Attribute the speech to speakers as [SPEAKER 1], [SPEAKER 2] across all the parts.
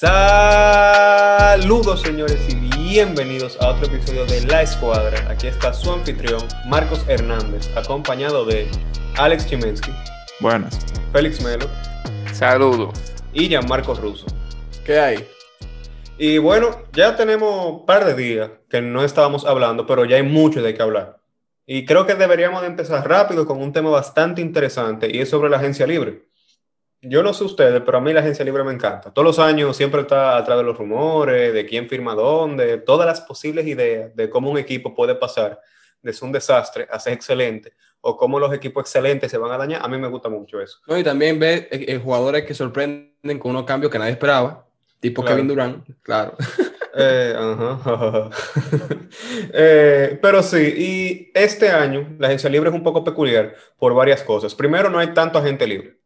[SPEAKER 1] Saludos señores y bienvenidos a otro episodio de La Escuadra. Aquí está su anfitrión Marcos Hernández, acompañado de Alex Chimensky.
[SPEAKER 2] Buenas.
[SPEAKER 1] Félix Melo.
[SPEAKER 3] Saludos.
[SPEAKER 1] Y Gianmarco Russo.
[SPEAKER 4] ¿Qué hay?
[SPEAKER 1] Y bueno, ya tenemos un par de días que no estábamos hablando, pero ya hay mucho de qué hablar. Y creo que deberíamos de empezar rápido con un tema bastante interesante y es sobre la agencia libre yo no sé ustedes, pero a mí la agencia libre me encanta. Todos los años siempre está atrás de los rumores, de quién firma dónde, todas las posibles ideas de cómo un equipo puede pasar de ser un desastre a ser excelente, o cómo los equipos excelentes se van a dañar. A mí me gusta mucho eso.
[SPEAKER 4] No, y también ve eh, eh, jugadores que sorprenden con unos cambios que nadie esperaba, tipo Kevin Durant, claro.
[SPEAKER 1] Eh, ajá. pero sí, y este año la agencia libre es un poco peculiar por varias cosas. Primero, no hay tanto agente libre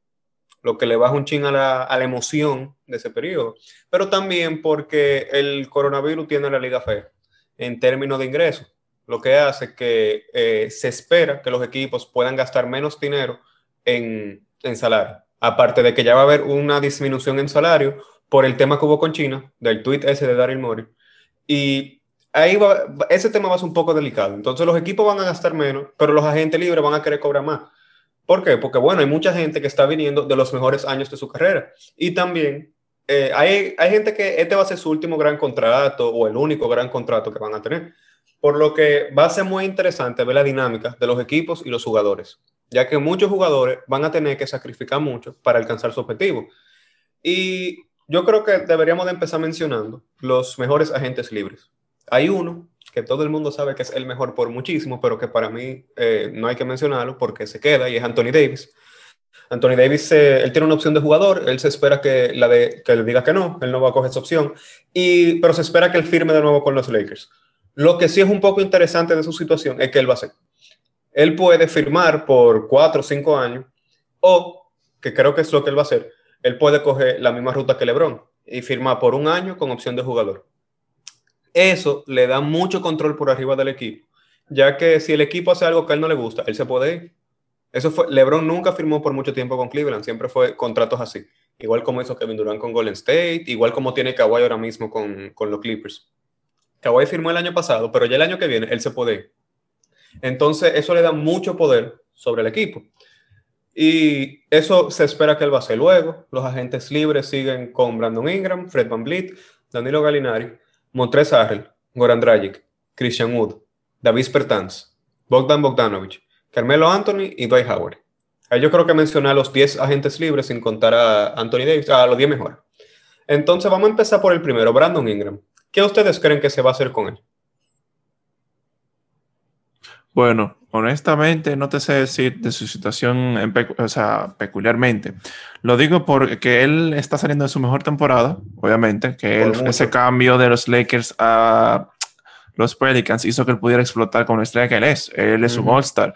[SPEAKER 1] lo que le baja un ching a la, emoción de ese periodo, pero también porque el coronavirus tiene la liga fea en términos de ingresos, lo que hace que eh, se espera que los equipos puedan gastar menos dinero en, en salario, aparte de que ya va a haber una disminución en salario por el tema que hubo con China, del tweet ese de Daryl Morey, y ahí va, ese tema va a ser un poco delicado, entonces los equipos van a gastar menos, pero los agentes libres van a querer cobrar más. ¿Por qué? Porque, bueno, hay mucha gente que está viniendo de los mejores años de su carrera. Y también eh, hay, hay gente que este va a ser su último gran contrato o el único gran contrato que van a tener. Por lo que va a ser muy interesante ver la dinámica de los equipos y los jugadores, ya que muchos jugadores van a tener que sacrificar mucho para alcanzar su objetivo. Y yo creo que deberíamos de empezar mencionando los mejores agentes libres. Hay uno que todo el mundo sabe que es el mejor por muchísimo, pero que para mí eh, no hay que mencionarlo porque se queda y es Anthony Davis. Anthony Davis, eh, él tiene una opción de jugador, él se espera que, la de, que le diga que no, él no va a coger esa opción, y, pero se espera que él firme de nuevo con los Lakers. Lo que sí es un poco interesante de su situación es que él va a hacer. Él puede firmar por cuatro o cinco años, o, que creo que es lo que él va a hacer, él puede coger la misma ruta que LeBron y firmar por un año con opción de jugador. Eso le da mucho control por arriba del equipo, ya que si el equipo hace algo que a él no le gusta, él se puede ir. Eso fue, LeBron nunca firmó por mucho tiempo con Cleveland, siempre fue contratos así. Igual como hizo Kevin Durant con Golden State, igual como tiene Kawhi ahora mismo con, con los Clippers. Kawhi firmó el año pasado, pero ya el año que viene él se puede ir. Entonces, eso le da mucho poder sobre el equipo. Y eso se espera que él va a hacer luego. Los agentes libres siguen con Brandon Ingram, Fred Van Vliet, Danilo Gallinari. Montrez Harrell, Goran Dragic, Christian Wood, David Pertans, Bogdan Bogdanovich, Carmelo Anthony y Dwight Howard. Ahí yo creo que mencioné a los 10 agentes libres sin contar a Anthony Davis, a los 10 mejores. Entonces vamos a empezar por el primero, Brandon Ingram. ¿Qué ustedes creen que se va a hacer con él?
[SPEAKER 2] Bueno, honestamente no te sé decir de su situación o sea, peculiarmente. Lo digo porque él está saliendo de su mejor temporada, obviamente, que ese cambio de los Lakers a los Pelicans hizo que él pudiera explotar con la estrella que él es. Él es un All-Star.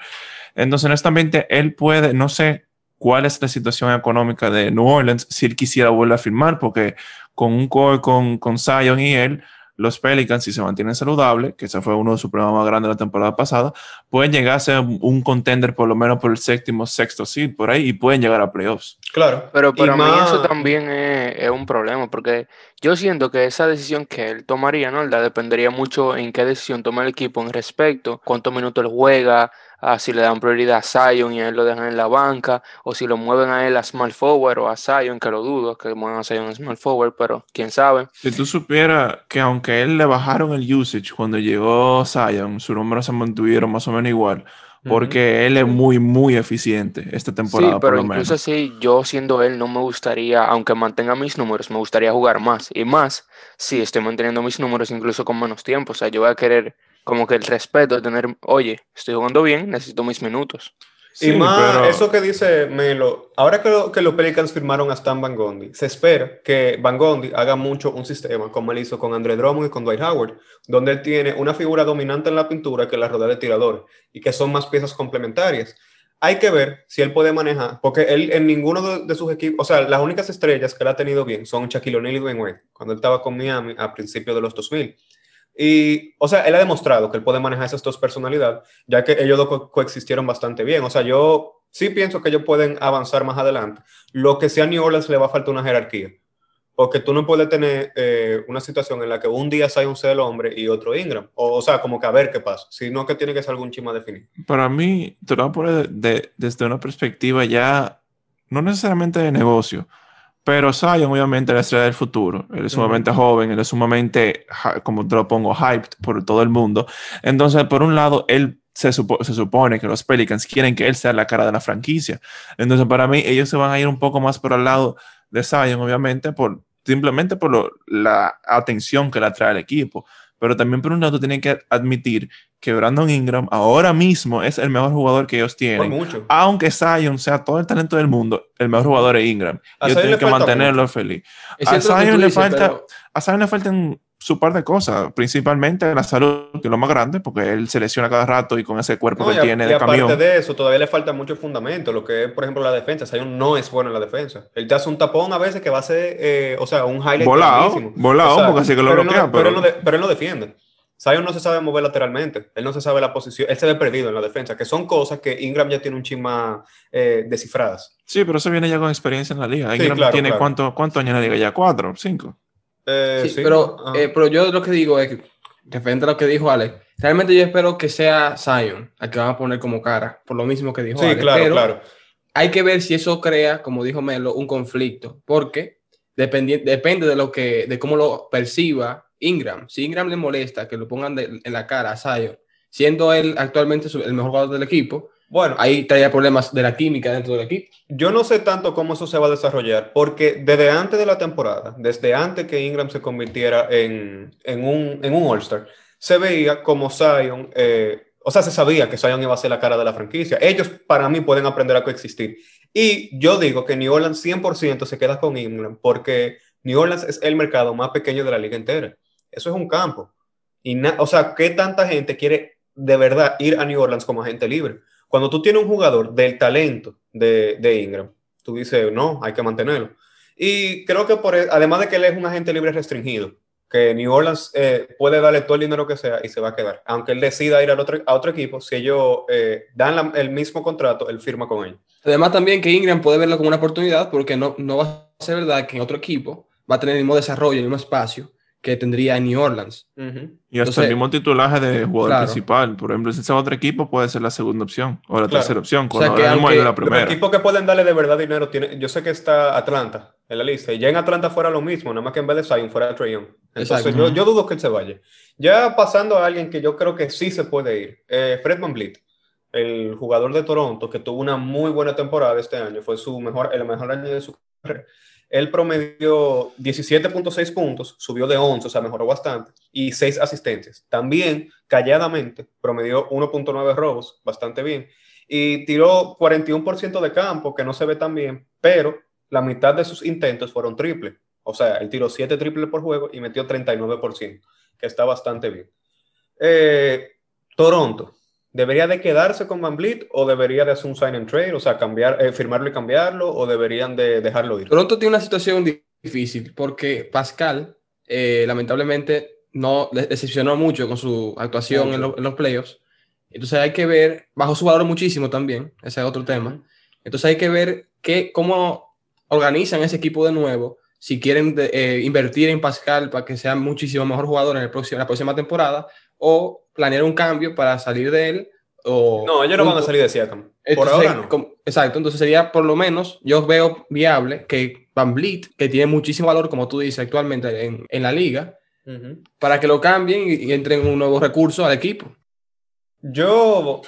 [SPEAKER 2] Entonces, honestamente, él puede, no sé cuál es la situación económica de New Orleans si él quisiera volver a firmar, porque con un core con, con Zion y él, los Pelicans, si se mantienen saludables, que ese fue uno de sus problemas más grandes la temporada pasada, pueden llegar a ser un contender por lo menos por el séptimo, sexto seed por ahí y pueden llegar a playoffs.
[SPEAKER 3] Claro. Pero para mí eso también es, un problema, porque yo siento que esa decisión que él tomaría, ¿no? La dependería mucho en qué decisión toma el equipo en respecto, cuántos minutos él juega, a si le dan prioridad a Zion y a él lo dejan en la banca, o si lo mueven a él a small forward o a Zion, que lo dudo, que muevan a Zion a small forward, pero quién sabe.
[SPEAKER 2] Si tú supieras que aunque él le bajaron el usage cuando llegó Zion, su número se mantuvieron más o menos igual, porque él es muy, muy eficiente esta temporada.
[SPEAKER 3] Sí, pero incluso así, yo siendo él, no me gustaría, aunque mantenga mis números, me gustaría jugar más. Y más si estoy manteniendo mis números incluso con menos tiempo. O sea, yo voy a querer como que el respeto de tener, oye, estoy jugando bien, necesito mis minutos.
[SPEAKER 1] Y más, eso que dice Melo, ahora que, que, los Pelicans firmaron a Stan Van Gundy, se espera que Van Gundy haga mucho un sistema como él hizo con Andre Drummond y con Dwight Howard, donde él tiene una figura dominante en la pintura que la rodea de tiradores y que son más piezas complementarias. Hay que ver si él puede manejar, porque él en ninguno de, sus equipos, o sea, las únicas estrellas que él ha tenido bien son Shaquille O'Neal y Dwayne Wade, cuando él estaba con Miami a principios de los 2000. Y, o sea, él ha demostrado que él puede manejar esas dos personalidades, ya que ellos dos coexistieron bastante bien. O sea, yo sí pienso que ellos pueden avanzar más adelante. Lo que sea New Orleans le va a faltar una jerarquía. Porque tú no puedes tener eh, una situación en la que un día un sea el hombre y otro Ingram. O, o, sea, como que a ver qué pasa. Sino que tiene que ser algún chima definido.
[SPEAKER 2] Para mí, te lo voy a poner de, desde una perspectiva ya, no necesariamente de negocio, pero Zion obviamente es la estrella del futuro. Él es sumamente joven, él es sumamente, como te lo pongo, hyped por todo el mundo. Entonces, por un lado, él se, se, supone que los Pelicans quieren que él sea la cara de la franquicia. Entonces, para mí, ellos se van a ir un poco más por el lado de Zion, obviamente, por, simplemente por la atención que le atrae al equipo. Pero también, por un lado, tienen que admitir que Brandon Ingram ahora mismo es el mejor jugador que ellos tienen. Mucho. Aunque Zion sea todo el talento del mundo, el mejor jugador es Ingram. Y ellos tienen que mantenerlo feliz. A Zion, le falta, a Zion le faltan su par de cosas, principalmente la salud, que es lo más grande, porque él se lesiona cada rato y con ese cuerpo que tiene de camión.
[SPEAKER 1] aparte de eso, todavía le falta mucho fundamento, lo que es, por ejemplo, la defensa. Zion no es bueno en la defensa. Él te hace un tapón a veces que va a ser, eh, o sea, un highlight
[SPEAKER 2] Volado, volado, porque así que lo bloquea.
[SPEAKER 1] pero, pero, él no defiende. Zion no se sabe mover lateralmente, él no se sabe la posición, él se ve perdido en la defensa, que son cosas que Ingram ya tiene un chisma eh, descifradas.
[SPEAKER 2] Sí, pero eso viene ya con experiencia en la liga. Ingram tiene ¿cuántos cuánto años en la liga ya? ¿Cuatro? ¿Cinco?
[SPEAKER 4] Eh, sí, Pero, eh, pero yo lo que digo es, referente a lo que dijo Alex, realmente yo espero que sea Zion al que van a poner como cara, por lo mismo que dijo
[SPEAKER 1] sí, claro, claro.
[SPEAKER 4] Hay que ver si eso crea, como dijo Melo, un conflicto, porque depende, depende de, lo que, de cómo lo perciba Ingram. Si Ingram le molesta que lo pongan en la cara a Zion, siendo él actualmente el mejor jugador del equipo, bueno, ahí traía problemas de la química dentro del equipo.
[SPEAKER 1] Yo no sé tanto cómo eso se va a desarrollar, porque desde antes de la temporada, desde antes que Ingram se convirtiera en, un, en un All-Star, se veía como Zion, eh, o sea, se sabía que Zion iba a ser la cara de la franquicia. Ellos, para mí, pueden aprender a coexistir. Y yo digo que New Orleans 100% se queda con Ingram, porque New Orleans es el mercado más pequeño de la liga entera. Eso es un campo. Y o sea, ¿qué tanta gente quiere de verdad ir a New Orleans como agente libre? Cuando tú tienes un jugador del talento de, Ingram, tú dices, no, hay que mantenerlo. Y creo que por, e, además de que él es un agente libre restringido, que New Orleans eh, puede darle todo el dinero que sea y se va a quedar. Aunque él decida ir al otro, a otro equipo, si ellos eh, dan el mismo contrato, él firma con ellos.
[SPEAKER 4] Además también que Ingram puede verlo como una oportunidad porque no, no va a ser verdad que en otro equipo va a tener el mismo desarrollo, el mismo espacio que tendría en New Orleans.
[SPEAKER 2] Y hasta el mismo titulaje de jugador principal. Por ejemplo, si ese otro equipo puede ser la segunda opción o la tercera opción.
[SPEAKER 1] Cuando o sea, que la primera. El equipo que pueden darle de verdad dinero tiene. Yo sé que está Atlanta en la lista. Y ya en Atlanta fuera lo mismo, nada más que en vez de Zion fuera Trae Young. Entonces yo, yo, dudo que él se vaya. Ya pasando a alguien que yo creo que sí se puede ir. Eh, Fred Van el jugador de Toronto, que tuvo una muy buena temporada este año. Fue su mejor, el mejor año de su carrera él promedió 17.6 puntos, subió de 11, o sea, mejoró bastante, y 6 asistencias. También, calladamente, promedió 1.9 robos, bastante bien, y tiró 41% de campo, que no se ve tan bien, pero la mitad de sus intentos fueron triples. O sea, él tiró 7 triples por juego y metió 39%, que está bastante bien. Eh, Toronto, ¿Debería de quedarse con Van Vliet o debería de hacer un sign and trade? O sea, cambiar, eh, firmarlo y cambiarlo o deberían de dejarlo ir?
[SPEAKER 4] Toronto tiene una situación difícil porque Pascal, eh, lamentablemente, no decepcionó mucho con su actuación en, los playoffs. Entonces hay que ver, bajo su valor muchísimo también, ese es otro tema. Entonces hay que ver qué, cómo organizan ese equipo de nuevo, si quieren eh, invertir en Pascal para que sea muchísimo mejor jugador en, el próximo, en la próxima temporada o planear un cambio para salir de él. O
[SPEAKER 1] no, ellos no van a salir de Siakam. Por ahora no.
[SPEAKER 4] exacto, entonces sería por lo menos, yo veo viable que Van Vliet, que tiene muchísimo valor, como tú dices, actualmente en, en la liga, para que lo cambien y, entren un nuevo recurso al equipo.
[SPEAKER 1] Yo,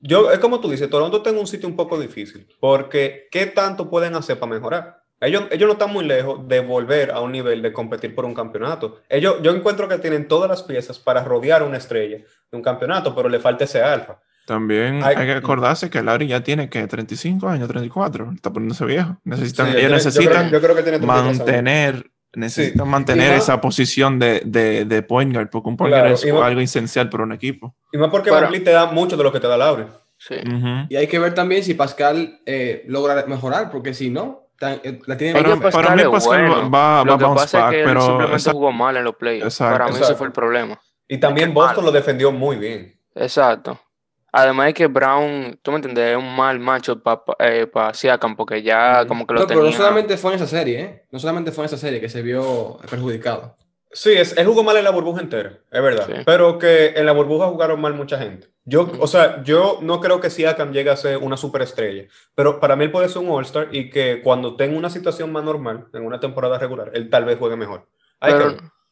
[SPEAKER 1] yo, es como tú dices, Toronto tengo un sitio un poco difícil, porque ¿qué tanto pueden hacer para mejorar? Ellos, ellos no están muy lejos de volver a un nivel de competir por un campeonato. Ellos, yo encuentro que tienen todas las piezas para rodear una estrella de un campeonato, pero le falta ese alfa.
[SPEAKER 2] También hay, que acordarse que Larry ya tiene que 35 años, 34, está poniéndose viejo. Necesitan, ellos necesitan mantener, necesitan mantener esa posición de, de, de, point guard, porque un point guard es algo esencial para un equipo.
[SPEAKER 1] Y más porque Van te da mucho de lo que te da Larry.
[SPEAKER 4] Sí. Y hay que ver también si Pascal eh, logra mejorar, porque si no,
[SPEAKER 3] eh, la tiene para, para mí Pascal bueno. va, Lo que pasa es que pero simplemente jugó mal en los playoffs. Para mí ese fue el problema.
[SPEAKER 1] Y también Boston lo defendió muy bien.
[SPEAKER 3] Exacto. Además de que Brown, tú me entiendes, es un mal macho para eh, Siakam, porque ya como que lo
[SPEAKER 4] no,
[SPEAKER 3] tenía...
[SPEAKER 4] Pero no solamente fue en esa serie, ¿eh? No solamente fue en esa serie que se vio perjudicado.
[SPEAKER 1] Sí, es, él jugó mal en la burbuja entera, es verdad.
[SPEAKER 3] Sí.
[SPEAKER 1] Pero que en la burbuja jugaron mal mucha gente. Yo, o sea, yo no creo que Siakam llegue a ser una superestrella, pero para mí él puede ser un All-Star y que cuando tenga una situación más normal, en una temporada regular, él tal vez juegue mejor.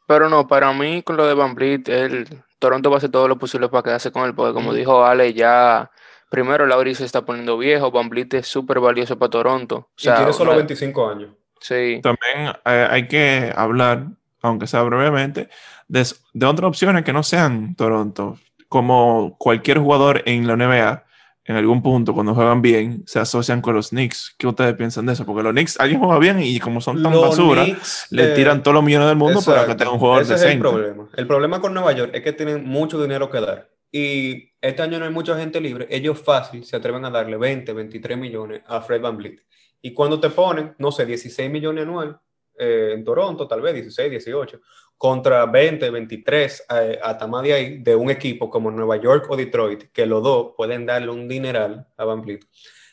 [SPEAKER 3] Pero, no, para mí con lo de Van Vliet, él, Toronto va a hacer todo lo posible para quedarse con él, porque como dijo Ale, ya primero Lauri se está poniendo viejo, Van Vliet es súper valioso para Toronto. O
[SPEAKER 1] y
[SPEAKER 3] sea,
[SPEAKER 1] tiene solo
[SPEAKER 3] una-
[SPEAKER 1] 25 años.
[SPEAKER 3] Sí,
[SPEAKER 2] También eh, hay que hablar, aunque sea brevemente, de, de otras opciones que no sean Toronto. Como cualquier jugador en la NBA, en algún punto, cuando juegan bien, se asocian con los Knicks. ¿Qué ustedes piensan de eso? Porque los Knicks, alguien juega bien y como son tan
[SPEAKER 1] Los
[SPEAKER 2] basura,
[SPEAKER 1] Knicks,
[SPEAKER 2] le
[SPEAKER 1] eh,
[SPEAKER 2] tiran todos los millones del mundo para que
[SPEAKER 1] Exacto.
[SPEAKER 2] tenga un jugador
[SPEAKER 1] Ese es el
[SPEAKER 2] decente.
[SPEAKER 1] problema. El problema con Nueva York es que tienen mucho dinero que dar. Y este año no hay mucha gente libre. Ellos fácil se atreven a darle 20, 23 millones a Fred Van Vliet. Y cuando te ponen, no sé, 16 millones anual eh, en Toronto, tal vez 16, 18, contra 20, 23 eh, a Tamá de ahí, de un equipo como Nueva York o Detroit, que los dos pueden darle un dineral a Van Vliet.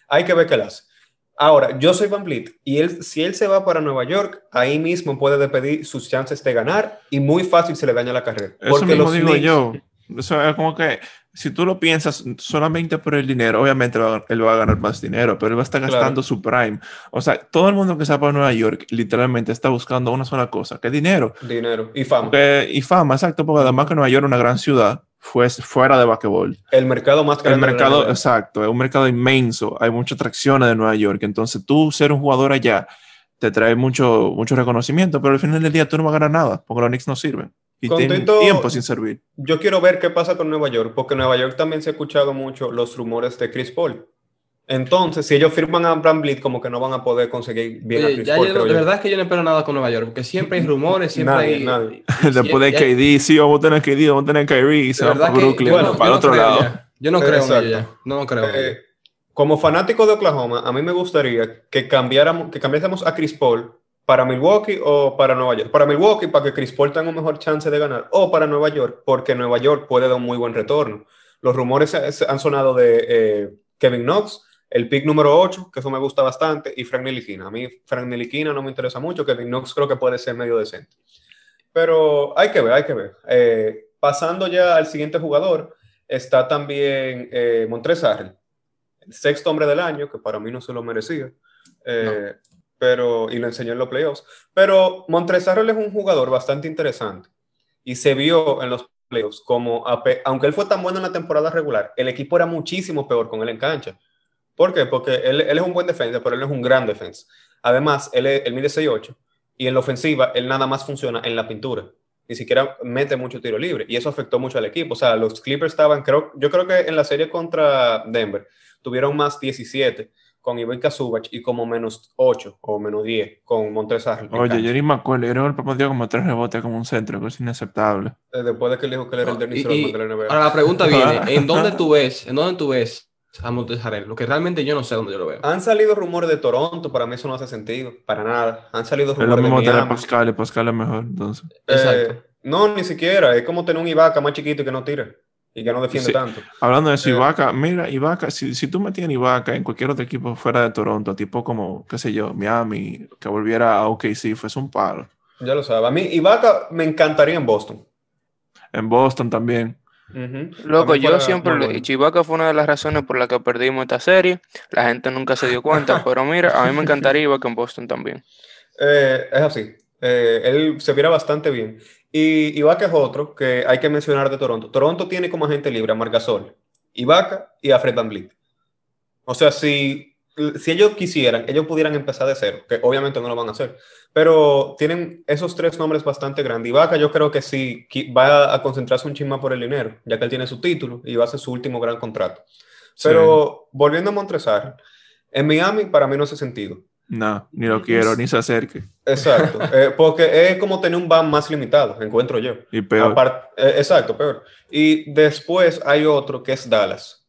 [SPEAKER 1] Hay que ver qué hace. Ahora, yo soy Van Vliet y él, si él se va para Nueva York, ahí mismo puede despedir sus chances de ganar y muy fácil se le daña la carrera.
[SPEAKER 2] Eso mismo
[SPEAKER 1] los
[SPEAKER 2] digo
[SPEAKER 1] Knicks-
[SPEAKER 2] yo. Eso es como que si tú lo piensas solamente por el dinero, obviamente él va, él va a ganar más dinero, pero él va a estar
[SPEAKER 1] Claro.
[SPEAKER 2] gastando su prime. O sea, todo el mundo que está para Nueva York literalmente está buscando una sola cosa, que es dinero.
[SPEAKER 1] Dinero y fama.
[SPEAKER 2] Porque- y fama, exacto, porque además que Nueva York es una gran ciudad, fue fuera de basquetbol.
[SPEAKER 1] El mercado más
[SPEAKER 2] El
[SPEAKER 1] grande. de la
[SPEAKER 2] mercado, exacto, es un mercado inmenso, hay muchas atracciones de Nueva York, entonces tú ser un jugador allá te trae mucho, mucho reconocimiento, pero al final del día tú no vas a ganar nada, porque los Knicks no sirven. Y
[SPEAKER 1] Con
[SPEAKER 2] tienen
[SPEAKER 1] todo-
[SPEAKER 2] tiempo sin servir.
[SPEAKER 1] Yo quiero ver qué pasa con Nueva York, porque en Nueva York también se ha escuchado mucho los rumores de Chris Paul. Entonces, si ellos firman a Bram Bleed, como que no van a poder conseguir bien a
[SPEAKER 4] Oye,
[SPEAKER 1] Chris
[SPEAKER 4] ya
[SPEAKER 1] Paul,
[SPEAKER 4] yo- de
[SPEAKER 1] yo.
[SPEAKER 4] verdad es que yo no espero nada con Nueva York, porque siempre hay rumores, siempre
[SPEAKER 1] Nadie,
[SPEAKER 4] hay...
[SPEAKER 1] nadie.
[SPEAKER 2] Después de KD, sí, vamos a tener KD, vamos a tener Kyrie, y se van para
[SPEAKER 4] que
[SPEAKER 2] Brooklyn,
[SPEAKER 1] bueno,
[SPEAKER 4] no-
[SPEAKER 2] para el
[SPEAKER 4] no
[SPEAKER 2] otro lado.
[SPEAKER 4] ya. Yo no creo en ya. No, creo.
[SPEAKER 1] Eh, como fanático de Oklahoma, a mí me gustaría que cambiáramos, que cambiásemos a Chris Paul para Milwaukee o para Nueva York. Para Milwaukee, para que Chris Paul tenga un mejor chance de ganar, o para Nueva York, porque Nueva York puede dar un muy buen retorno. Los rumores han sonado de eh, Kevin Knox, el pick número 8, que eso me gusta bastante, y Frank Ntilikina. A mí Frank Ntilikina no me interesa mucho, Kevin Knox creo que puede ser medio decente. Pero hay que ver, hay que ver. Eh, pasando ya al siguiente jugador, está también eh, Montrezl el sexto hombre del año, que para mí no se lo merecía, eh, pero, y lo enseñó en los playoffs. Pero Montrezl Harrell es un jugador bastante interesante y se vio en los playoffs como, aunque él fue tan bueno en la temporada regular, el equipo era muchísimo peor con él en cancha. ¿Por qué? Porque él, él es un buen defensa, pero él es un gran defensa. Además, él, él mide 6'8 y en la ofensiva él nada más funciona en la pintura. Ni siquiera mete mucho tiro libre y eso afectó mucho al equipo. O sea, los Clippers estaban, creo, yo creo que en la serie contra Denver tuvieron más 17 con Ivica Zubac y como menos 8 o menos 10 con en
[SPEAKER 2] Oye, yo ni me acuerdo, que el papá dio como tres rebotes como un centro, que es inaceptable.
[SPEAKER 1] Eh, Después de que él dijo que él era el
[SPEAKER 4] y
[SPEAKER 1] de la NBA.
[SPEAKER 4] ahora la pregunta viene, ¿en dónde tú ves, en dónde tú ves a Montes Harrell? Lo que realmente yo no sé dónde yo lo veo.
[SPEAKER 1] Han salido rumores de Toronto, para mí eso no hace sentido, para nada. Han salido
[SPEAKER 2] Es lo
[SPEAKER 1] rumores
[SPEAKER 2] mismo
[SPEAKER 1] de.
[SPEAKER 2] Pascal Pascal es mejor, entonces.
[SPEAKER 4] Exacto.
[SPEAKER 1] Eh, no, ni siquiera. Es como tener un Ibaka más chiquito y que no tira y que no defiende
[SPEAKER 2] Sí.
[SPEAKER 1] tanto.
[SPEAKER 2] Hablando de eso,
[SPEAKER 1] Eh.
[SPEAKER 2] Ibaka, mira, Ibaka, si, si tú metías a Ibaka en cualquier otro equipo fuera de Toronto, tipo como, qué sé yo, Miami, que volviera a OKC, fuese un palo.
[SPEAKER 1] Ya lo sabe. A mí Ibaka me encantaría en Boston.
[SPEAKER 2] En Boston también.
[SPEAKER 3] Loco, yo siempre,
[SPEAKER 1] bueno.
[SPEAKER 3] y Chivaca fue una de las razones por las que perdimos esta serie. La gente nunca se dio cuenta, pero mira, a mí me encantaría Ibaka en Boston también.
[SPEAKER 1] Eh, es así. Eh, él se viera bastante bien. Y Ibaka es otro que hay que mencionar de Toronto. Toronto tiene como agente libre a Margasol, Ibaka y a Fred VanVleet. O sea, si, si ellos quisieran, ellos pudieran empezar de cero, que obviamente no lo van a hacer. Pero tienen esos tres nombres bastante grandes. Ibaka yo creo que sí va a concentrarse un chisma por el dinero, ya que él tiene su título y va a ser su último gran contrato. Pero volviendo a Montrezl, en Miami para mí no hace sentido.
[SPEAKER 2] No, ni lo quiero, ni se acerque.
[SPEAKER 1] Exacto, eh, porque es como tener un ban más limitado, encuentro yo.
[SPEAKER 2] Y peor.
[SPEAKER 1] Apart- eh, exacto, peor. Y después hay otro que es Dallas.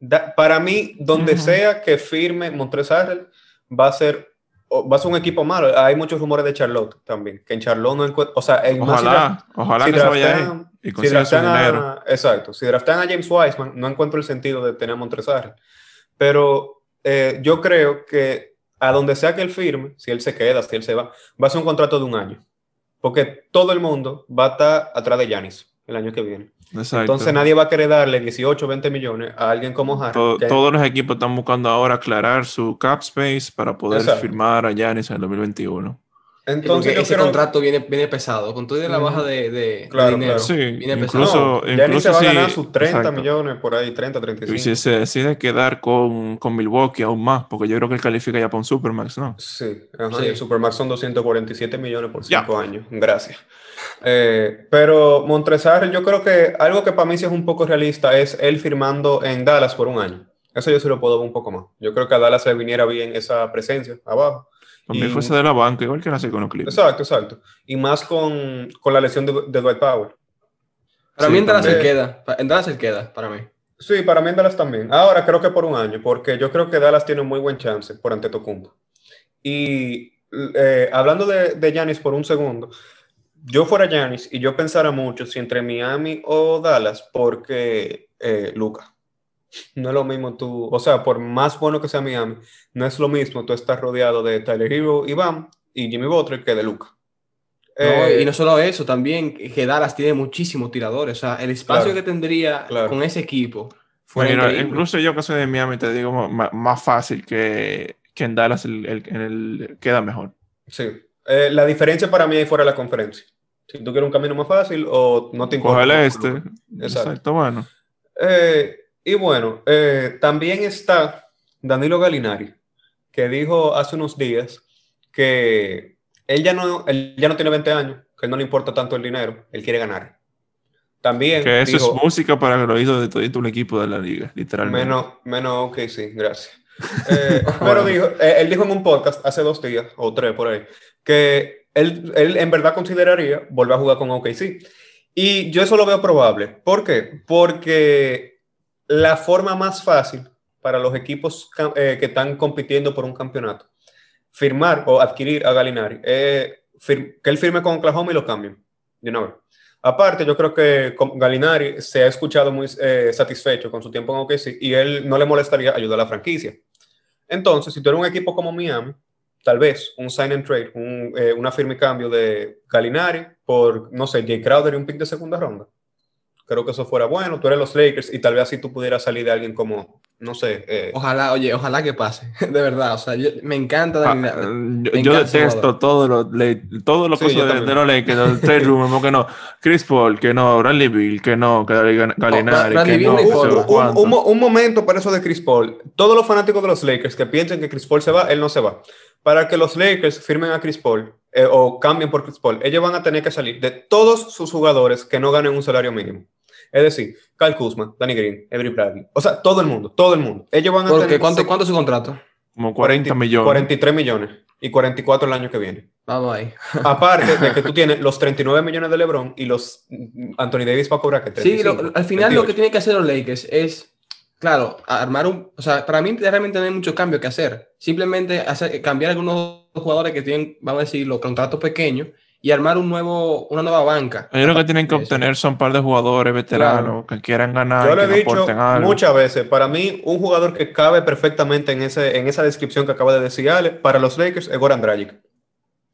[SPEAKER 1] Da- para mí, donde sea que firme Montrezl Harrell, va a ser va a ser un equipo malo. Hay muchos rumores de Charlotte también, que en Charlotte no encuentro, o sea, en más si
[SPEAKER 2] Ojalá, ojalá
[SPEAKER 1] si
[SPEAKER 2] que se vaya ahí. y consigue su dinero.
[SPEAKER 1] exacto. Si draftan a James Wiseman, no encuentro el sentido de tener a. Pero eh, yo creo que a donde sea que él firme, si él se queda, si él se va, va a ser un contrato de un año. Porque todo el mundo va a estar atrás de Yanis el año que viene. Entonces nadie va a querer darle 18 o 20 millones a alguien como Harry.
[SPEAKER 2] Todos los equipos están buscando ahora aclarar su cap space para poder firmar a Yanis en el 2021.
[SPEAKER 4] Entonces ese contrato viene, viene pesado, con toda la baja de, de,
[SPEAKER 1] claro,
[SPEAKER 4] dinero.
[SPEAKER 2] Sí, viene incluso, pesado.
[SPEAKER 1] incluso se va a ganar sus 30 millones por ahí, 30, 35.
[SPEAKER 2] Y si se decide quedar con, con, Milwaukee aún más, porque yo creo que él califica ya para un Supermax, ¿no?
[SPEAKER 1] Sí, ajá, el Supermax son 247 millones por 5 años. Gracias. Eh, pero Montrezarre, yo creo que algo que para mí sí es un poco realista es él firmando en Dallas por un año. Eso yo sí lo puedo ver un poco más. Yo creo que a Dallas le viniera bien esa presencia abajo.
[SPEAKER 2] También fuese de la banca, igual que nace con los.
[SPEAKER 1] Exacto, exacto. Y más con, con la lesión de, de, Dwight Power.
[SPEAKER 4] Para mí en Dallas se queda. En Dallas se queda, para mí.
[SPEAKER 1] Sí, para mí en Dallas también. Ahora creo que por un año, porque yo creo que Dallas tiene un muy buen chance por ante Tocumbo. Y eh, hablando de Yanis por un segundo, yo fuera Yanis y yo pensara mucho si entre Miami o Dallas, porque eh, Luca. No es lo mismo tú, o sea, por más bueno que sea Miami, no es lo mismo tú estar rodeado de Tyler Hero, Iván y Jimmy Butler que de Luca.
[SPEAKER 4] Eh, y no solo eso, también que Dallas tiene muchísimos tiradores, o sea, el espacio que tendría con ese equipo.
[SPEAKER 2] incluso yo que soy de Miami te digo más, fácil que, que, en Dallas el, el, queda mejor.
[SPEAKER 1] Sí, eh, la diferencia para mí es fuera de la conferencia. Si tú quieres un camino más fácil o no te importa.
[SPEAKER 2] Coge el este. Exacto. Exacto, bueno.
[SPEAKER 1] Eh, y bueno, eh, también está Danilo Galinari, que dijo hace unos días que él ya, no, él ya no tiene 20 años, que no le importa tanto el dinero, él quiere ganar. También.
[SPEAKER 2] Que eso es música para el oído de todo un equipo de la liga, literalmente.
[SPEAKER 1] Menos, menos ok, sí, gracias. Eh, pero dijo, eh, él dijo en un podcast hace dos días, o tres por ahí, que él, él en verdad consideraría volver a jugar con OKC. Y yo eso lo veo probable. ¿Por qué? Porque la forma más fácil para los equipos eh, que están compitiendo por un campeonato, firmar o adquirir a Galinari, que él firme con Oklahoma y lo cambien de una vez. Aparte, yo creo que Galinari se ha escuchado muy eh, satisfecho con su tiempo en OKC y él no le molestaría ayudar a la franquicia. Entonces, si tú eres un equipo como Miami, tal vez un sign and trade, eh, una firma cambio de Galinari por, no sé, Jay Crowder y un pick de segunda ronda creo que eso fuera bueno. Tú eres los Lakers y tal vez así tú pudieras salir de alguien como, no sé. Eh,
[SPEAKER 4] ojalá, oye, ojalá que pase, de verdad. O sea, me encanta.
[SPEAKER 2] Ah, yo, detesto todo lo, todo lo que de, de, los Lakers, room, que no. Chris Paul, que no. Bradley Bill, que no. Que Galinari, que no.
[SPEAKER 1] Un, un, momento para eso de Chris Paul. Todos los fanáticos de los Lakers que piensen que Chris Paul se va, él no se va. Para que los Lakers firmen a Chris Paul eh, o cambien por Chris Paul, ellos van a tener que salir de todos sus jugadores que no ganen un salario mínimo. Es decir, Kyle Kuzma, Danny Green, Avery Bradley. O sea, todo el mundo, todo el mundo. Ellos van a
[SPEAKER 4] Porque, ¿cuánto, ¿Cuánto es su contrato?
[SPEAKER 2] Como 40 millones.
[SPEAKER 1] 43 millones y 44 el año que viene.
[SPEAKER 4] Bye bye.
[SPEAKER 1] Aparte de que tú tienes los 39 millones de LeBron y los Anthony Davis va a cobrar que
[SPEAKER 4] 35, Sí, al final lo que tiene que hacer los Lakers es, claro, armar un. O sea, para mí realmente no hay mucho cambio que hacer. Simplemente hacer, cambiar algunos jugadores que tienen, vamos a decir, los contratos pequeños y armar un nuevo, una nueva banca.
[SPEAKER 2] Ellos lo que tienen que obtener son un par de jugadores veteranos que quieran ganar.
[SPEAKER 1] Yo lo he dicho muchas veces, para mí un jugador que cabe perfectamente en, ese, en esa descripción que acaba de decir Ale, para los Lakers es Goran Dragic.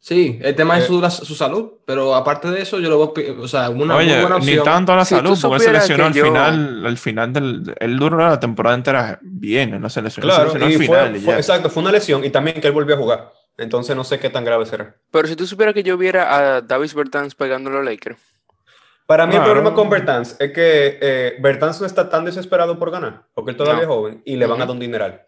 [SPEAKER 4] Sí, el tema es su, eh, su, salud, pero aparte de eso yo lo veo, o sea, una
[SPEAKER 2] muy buena opción. Ni tanto a la salud, porque se lesionó al final, al final del, él duró la temporada entera bien, no se lesionó,
[SPEAKER 1] claro, al final. exacto, fue una lesión y también que él volvió a jugar. Entonces no sé qué tan grave será.
[SPEAKER 3] Pero si tú supieras que yo viera a Davis Bertans pegando a los Lakers.
[SPEAKER 1] Para mí el problema con Bertans es que eh, Bertans no está tan desesperado por ganar, porque él todavía es joven y le van a dar un dineral.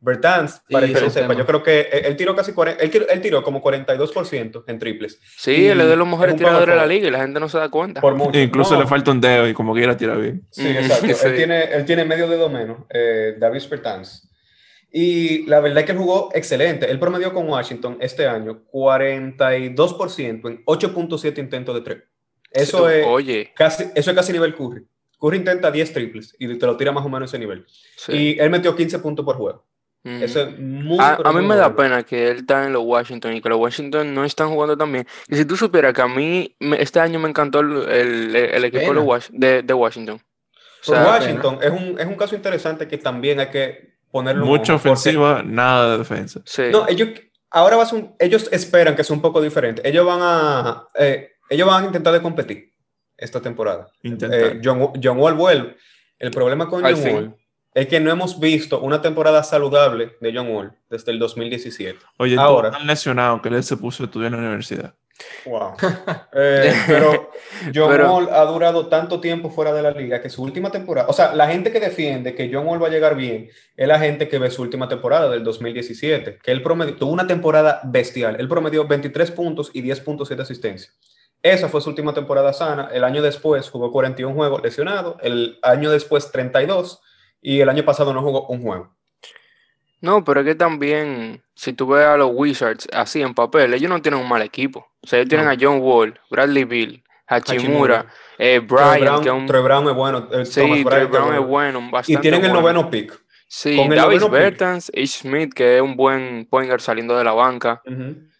[SPEAKER 1] Bertans, para que lo sepa, yo creo que él tiró casi 40, él, tiró como 42% en triples.
[SPEAKER 3] Sí, él es de los mejores tiradores de la liga y la gente no se da cuenta.
[SPEAKER 2] Por mucho. Incluso le falta un dedo y como quiera tira bien.
[SPEAKER 1] Sí, exacto. Él, tiene, él tiene medio dedo menos, eh, Davis Bertans. Y la verdad es que él jugó excelente. Él promedió con Washington este año 42% en 8.7 intentos de tres. Eso es, Oye. Casi, eso es casi nivel Curry. Curry intenta 10 triples y te lo tira más o menos ese nivel. Y él metió 15 puntos por juego. Eso es muy,
[SPEAKER 3] a, a mí me da pena que él está en los Washington y que los Washington no están jugando tan bien. Y si tú supieras que a mí me- este año me encantó el, el- el equipo de, Washington. O sea,
[SPEAKER 1] Washington es un, es un caso interesante que también hay que ponerlo
[SPEAKER 2] Mucha
[SPEAKER 1] ojo, porque-
[SPEAKER 2] ofensiva, nada de defensa.
[SPEAKER 3] sí.
[SPEAKER 1] No, ellos ahora va a ser un- ellos esperan que sea un poco diferente. Ellos van a eh, ellos van a intentar de competir esta temporada.
[SPEAKER 2] Intentar.
[SPEAKER 1] Eh, John, John Wall vuelve. El problema con John. Wall es que no hemos visto una temporada saludable de John Wall desde el 2017.
[SPEAKER 2] Oye,
[SPEAKER 1] ahora-
[SPEAKER 2] tan lesionado que él se puso a estudiar en la universidad.
[SPEAKER 1] Wow. Eh, pero John
[SPEAKER 3] Pero-
[SPEAKER 1] Wall ha durado tanto tiempo fuera de la liga que su última temporada, o sea, la gente que defiende que John Wall va a llegar bien es la gente que ve su última temporada del 2017, que él promedió, tuvo una temporada bestial. Él promedió 23 puntos y 10.7 asistencias. Esa fue su última temporada sana. El año después jugó 41 juegos lesionado, el año después 32 y el año pasado no jugó un juego.
[SPEAKER 3] No, pero es que también, si tú ves a los Wizards así en papel, ellos no tienen un mal equipo. O sea, ellos tienen
[SPEAKER 1] No.
[SPEAKER 3] a John Wall, Bradley Bill, Hachimura,
[SPEAKER 1] Hachimura.
[SPEAKER 3] eh, es un...
[SPEAKER 1] Troy Brown es bueno. eh,
[SPEAKER 3] Sí,
[SPEAKER 1] Thomas
[SPEAKER 3] Troy
[SPEAKER 1] es
[SPEAKER 3] Brown es
[SPEAKER 1] bueno.
[SPEAKER 3] bueno,
[SPEAKER 1] Y
[SPEAKER 3] bastante
[SPEAKER 1] tienen el noveno pick.
[SPEAKER 3] Sí,
[SPEAKER 1] con el
[SPEAKER 3] Davis. Bertans, Ish Smith, que es un buen pointer saliendo de la banca.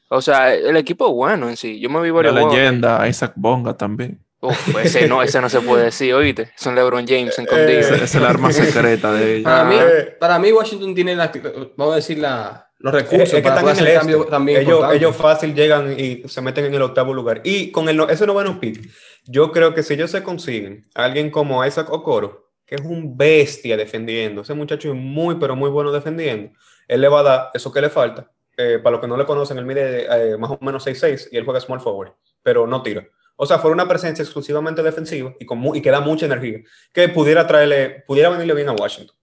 [SPEAKER 3] O sea, el equipo es bueno en sí. Yo me vi
[SPEAKER 2] La
[SPEAKER 3] varios juegos.
[SPEAKER 2] leyenda, Isaac Bonga también.
[SPEAKER 3] Uf, ese no, ese no se puede decir, oíste. Son LeBron James escondido.
[SPEAKER 1] Eh,
[SPEAKER 2] Esa es el arma secreta de ellos.
[SPEAKER 4] Para, mí,
[SPEAKER 1] Eh.
[SPEAKER 4] para mí, Washington tiene, la, vamos a decir, la, los
[SPEAKER 1] Es,
[SPEAKER 4] recursos
[SPEAKER 1] es que
[SPEAKER 4] para
[SPEAKER 1] están en el este.
[SPEAKER 4] cambio también
[SPEAKER 1] ellos,
[SPEAKER 4] importante.
[SPEAKER 1] ellos fácil llegan y se meten en el octavo lugar. Y con el, ese noveno pick, yo creo que si ellos se consiguen a alguien como Isaac Okoro, que es un bestia defendiendo, ese muchacho es muy, pero muy bueno defendiendo, él le va a dar eso que le falta. Eh, para los que no le conocen, él mide eh, más o menos 6'6 y él juega small forward, pero no tira. O sea, fuera una presencia exclusivamente defensiva y, con y que da mucha energía, que pudiera traerle, pudiera venirle bien a Washington.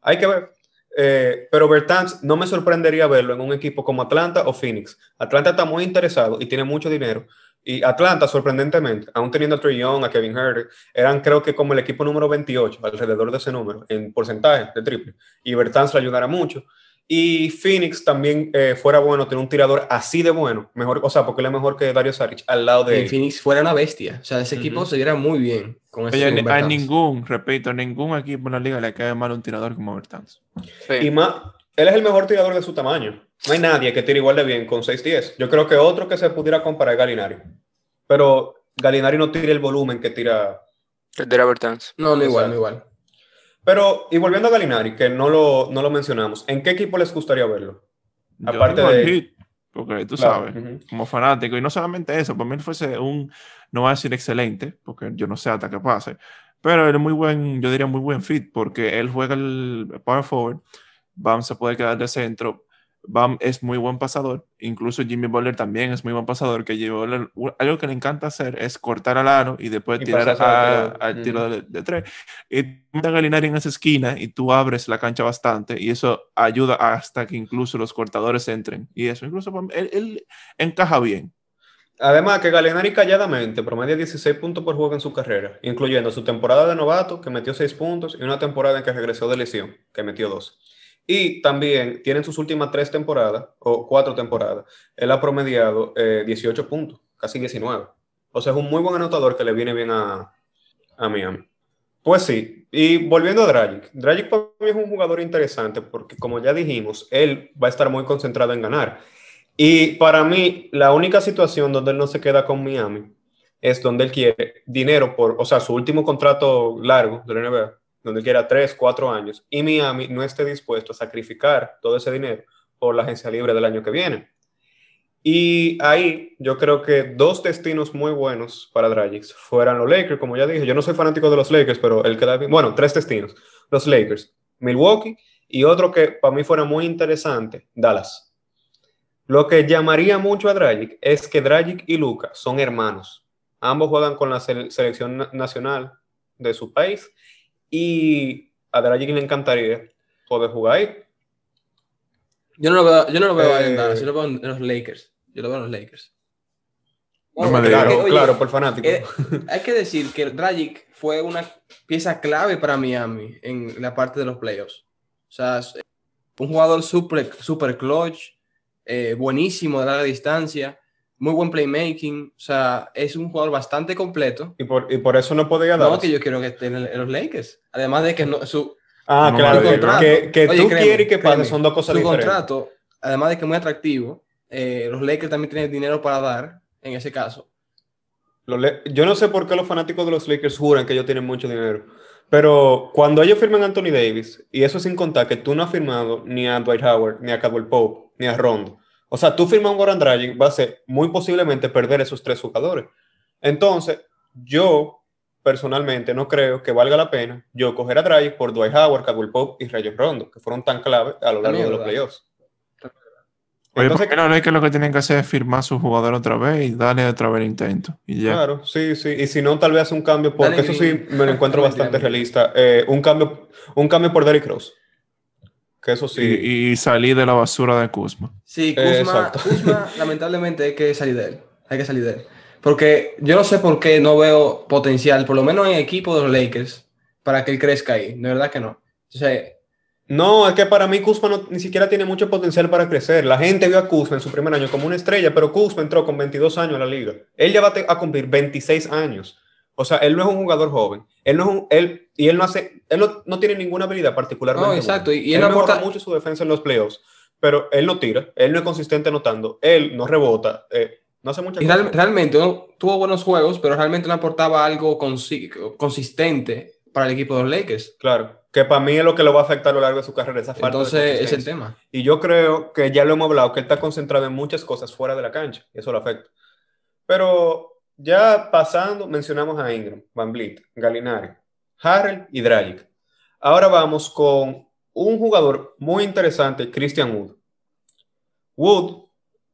[SPEAKER 1] Hay que ver. Eh, pero Bertans no me sorprendería verlo en un equipo como Atlanta o Phoenix. Atlanta está muy interesado y tiene mucho dinero. Y Atlanta, sorprendentemente, aún teniendo a Trey Young, a Kevin Herter, eran creo que como el equipo número 28, alrededor de ese número, en porcentaje de triple. Y Bertans le ayudará mucho. Y Phoenix también eh, fuera bueno tener un tirador así de bueno, mejor, o sea, porque él es mejor que Dario Saric al lado de él.
[SPEAKER 4] Phoenix fuera una bestia. O sea, ese equipo
[SPEAKER 1] Ujú.
[SPEAKER 4] se viera muy bien con ese
[SPEAKER 2] Oye, a, ningún, repito, a ningún equipo en la liga le cae mal un tirador como Bertans.
[SPEAKER 3] Sí.
[SPEAKER 1] Y más, él es el mejor tirador de su tamaño. No hay nadie que tire igual de bien con 6'10. Yo creo que otro que se pudiera comparar es Galinari. Pero Galinari no tira el volumen que tira.
[SPEAKER 3] El de Bertans.
[SPEAKER 4] No, no igual, no igual.
[SPEAKER 1] Pero, y volviendo a Galinari, que no lo, no lo mencionamos, ¿en qué equipo les gustaría verlo?
[SPEAKER 2] Yo
[SPEAKER 1] Aparte de-
[SPEAKER 2] Heat, porque tú
[SPEAKER 1] Claro,
[SPEAKER 2] sabes,
[SPEAKER 1] ujú.
[SPEAKER 2] como fanático, y no solamente eso, para mí fuese un, no voy a decir excelente, porque yo no sé hasta qué pase, pero él es muy buen, yo diría muy buen fit, porque él juega el power forward, Bam se puede quedar de centro, Bam es muy buen pasador, incluso Jimmy Butler también es muy buen pasador, que llevó el- algo que le encanta hacer es cortar al aro y después
[SPEAKER 1] Y
[SPEAKER 2] tirar a-
[SPEAKER 1] al tiro.
[SPEAKER 2] de, de tres. Y mete a Gallinari en esa esquina y tú abres la cancha bastante y eso ayuda hasta que incluso los cortadores entren. Y eso, incluso mí, él, él encaja bien.
[SPEAKER 1] Además, que Galinari calladamente promedia 16 puntos por juego en su carrera, incluyendo su temporada de novato, que metió 6 puntos, y una temporada en que regresó de lesión, que metió 2. Y también tienen sus últimas tres temporadas, o cuatro temporadas, él ha promediado eh, 18 puntos, casi 19. O sea, es un muy buen anotador que le viene bien a, a Miami. Pues sí, y volviendo a Dragic, Dragic para mí es un jugador interesante porque como ya dijimos, él va a estar muy concentrado en ganar. Y para mí, la única situación donde él no se queda con Miami es donde él quiere dinero por, o sea, su último contrato largo de la NBA, donde quiera 3, 4 años, y Miami no esté dispuesto a sacrificar todo ese dinero por la agencia libre del año que viene. Y ahí yo creo que dos destinos muy buenos para Dragic fueran los Lakers, como ya dije, yo no soy fanático de los Lakers, pero él queda bien, bueno, tres destinos, los Lakers, Milwaukee y otro que para mí fuera muy interesante, Dallas. Lo que llamaría mucho a Dragic es que Dragic y Luca son hermanos. Ambos juegan con la sele- selección na- nacional de su país y a Dragic le encantaría poder jugar ahí.
[SPEAKER 4] Yo no lo veo, yo no lo veo
[SPEAKER 1] Eh,
[SPEAKER 4] en Dallas, yo lo veo en los Lakers. Yo lo veo en los Lakers.
[SPEAKER 2] No me.
[SPEAKER 1] Claro,
[SPEAKER 4] oye,
[SPEAKER 1] claro, por fanático.
[SPEAKER 4] eh, hay que decir que Dragic fue una pieza clave para Miami en la parte de los playoffs. O sea, es un jugador super, super clutch, eh, buenísimo de larga distancia, muy buen playmaking. O sea, es un jugador bastante completo.
[SPEAKER 1] y, por, y por eso no podía dar.
[SPEAKER 4] No, que yo quiero que esté en, en los Lakers. Además de que no, su,
[SPEAKER 1] Ah, claro, que, que tú quieres que pase son dos cosas
[SPEAKER 4] diferentes. Su contrato, además de que es muy atractivo, eh, los Lakers también tienen dinero para dar en ese caso.
[SPEAKER 1] Yo no sé por qué los fanáticos de los Lakers juran que ellos tienen mucho dinero. Pero cuando ellos firman a Anthony Davis, y eso sin contar que tú no has firmado ni a Dwight Howard, ni a Caldwell Pope, ni a Rondo. O sea, tú firmas un Goran Dragic, va a ser muy posiblemente perder esos tres jugadores. Entonces, yo personalmente no creo que valga la pena yo coger a Dragic por Dwight Howard, Caldwell Pope y Rayon Rondo, que fueron tan clave a lo largo de los playoffs.
[SPEAKER 2] Entonces, no es que lo que tienen que hacer es firmar a su jugador otra vez y darle otra vez el intento. Y ya.
[SPEAKER 1] Claro, sí, sí. Y si no, tal vez hace un cambio, porque eso sí me lo encuentro bastante realista. Eh, un, cambio, un cambio por Derrick Rose. Que eso sí.
[SPEAKER 2] Y, salir de la basura de Kuzma.
[SPEAKER 4] Sí, Kuzma, Kuzma lamentablemente hay que salir de él. Hay que salir de él. Porque yo no sé por qué no veo potencial, por lo menos en el equipo de los Lakers, para que él crezca ahí. De verdad que no. O sea,
[SPEAKER 1] no, es que para mí Kuzma ni siquiera tiene mucho potencial para crecer. La gente vio a Kuzma en su primer año como una estrella, pero Kuzma entró con 22 años a la liga. Él ya va a cumplir 26 años. O sea, él no es un jugador joven. Él no es un, él, y él no hace, él no, tiene ninguna habilidad particularmente.
[SPEAKER 4] No, exacto. Y,
[SPEAKER 1] él, aporta mucho su defensa en los playoffs, pero él no tira, él no es consistente anotando, él no rebota, eh, no hace mucha
[SPEAKER 4] Realmente tuvo buenos juegos, pero realmente no aportaba algo consistente para el equipo de los Lakers.
[SPEAKER 1] Claro que para mí es lo que lo va a afectar a lo largo de su carrera, esa
[SPEAKER 4] Entonces, es el tema.
[SPEAKER 1] Y yo creo que ya lo hemos hablado, que él está concentrado en muchas cosas fuera de la cancha, y eso lo afecta. Pero ya pasando, mencionamos a Ingram, Van Vliet, Galinari, Harrell y Dragic. Ahora vamos con un jugador muy interesante, Christian Wood. Wood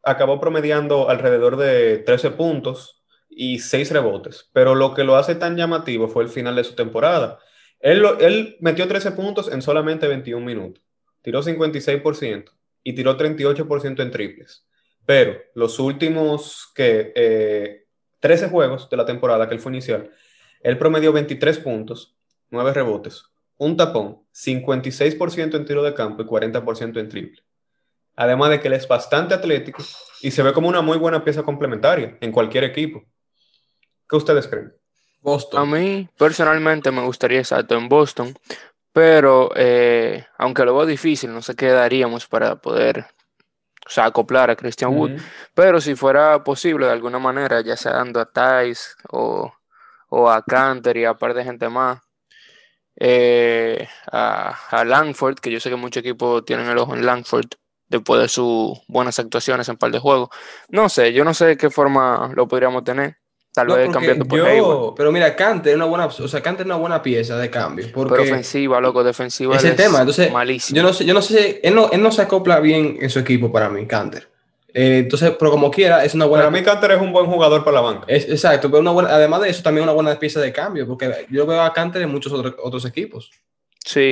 [SPEAKER 1] acabó promediando alrededor de 13 puntos y 6 rebotes, pero lo que lo hace tan llamativo fue el final de su temporada él, metió 13 puntos en solamente 21 minutos. Tiró 56% y tiró 38% en triples. Pero los últimos que 13 eh, juegos de la temporada que él fue inicial, él promedió 23 puntos, 9 rebotes, un tapón, 56% en tiro de campo y 40% en triple. Además de que él es bastante atlético y se ve como una muy buena pieza complementaria en cualquier equipo. ¿Qué ustedes creen?
[SPEAKER 3] A mí personalmente me gustaría exacto en Boston, pero eh, aunque lo veo difícil, no sé qué daríamos para poder o acoplar a Christian Wood. Pero si fuera posible de alguna manera, ya sea dando a Tice o, a Canter y a par de gente más, eh, a, Langford, que yo sé que muchos equipos tienen el ojo en Langford después de sus buenas actuaciones en par de juegos. No sé, yo no sé de qué forma lo podríamos tener. Tal vez cambiando por yo,
[SPEAKER 4] Pero mira, Kante es una buena, o sea, Kante es una buena pieza de cambio. Porque
[SPEAKER 3] pero ofensiva, loco, defensiva.
[SPEAKER 4] Ese tema, entonces, malísimo. Yo no sé, yo no sé, él no, él no se acopla bien en su equipo para mí, Canter. Eh, entonces, pero como quiera, es una buena.
[SPEAKER 1] Para mí, Canter es un buen jugador para la banca.
[SPEAKER 4] Es, exacto, pero una buena, además de eso, también una buena pieza de cambio, porque yo veo a Canter en muchos otros, otros equipos.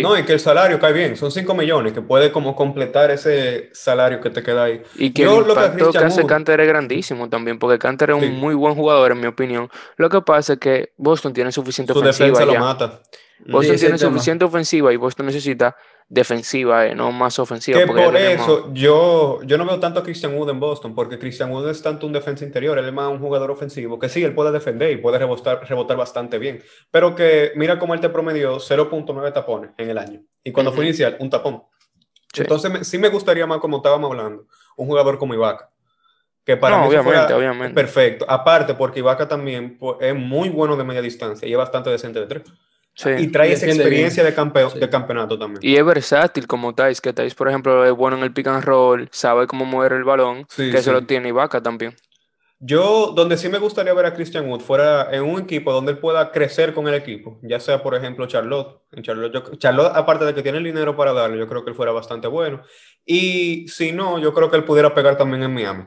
[SPEAKER 1] No, y que el salario cae bien, son 5 millones, que puede como completar ese salario que te queda ahí.
[SPEAKER 3] Y que el impacto que, hace Canter es grandísimo también, porque Canter es un muy buen jugador, en mi opinión. Lo que pasa es que Boston tiene suficiente Su ofensiva. Lo mata. Boston tiene suficiente ofensiva y Boston necesita defensiva, eh, no más ofensiva.
[SPEAKER 1] Que por eso yo, yo no veo tanto a Christian Wood en Boston, porque Christian Wood es tanto un defensa interior, él es más un jugador ofensivo, que sí, él puede defender y puede rebotar, rebotar bastante bien, pero que mira cómo él te promedió 0.9 tapones en el año, y cuando fue inicial, un tapón. Entonces sí me gustaría más, como estábamos hablando, un jugador como Ibaka. Que para mí obviamente, obviamente. perfecto. Aparte, porque Ibaka también pues, es muy bueno de media distancia y es bastante decente de tres y trae esa experiencia de, de, campeonato también.
[SPEAKER 3] Y es versátil como Thais, que Thais, por ejemplo, es bueno en el pick and roll, sabe cómo mover el balón, que eso lo tiene Ibaka también.
[SPEAKER 1] Yo, donde sí me gustaría ver a Christian Wood fuera en un equipo donde él pueda crecer con el equipo, ya sea, por ejemplo, Charlotte. En Charlotte, Charlotte, aparte de que tiene el dinero para darle, yo creo que él fuera bastante bueno. Y si no, yo creo que él pudiera pegar también en Miami.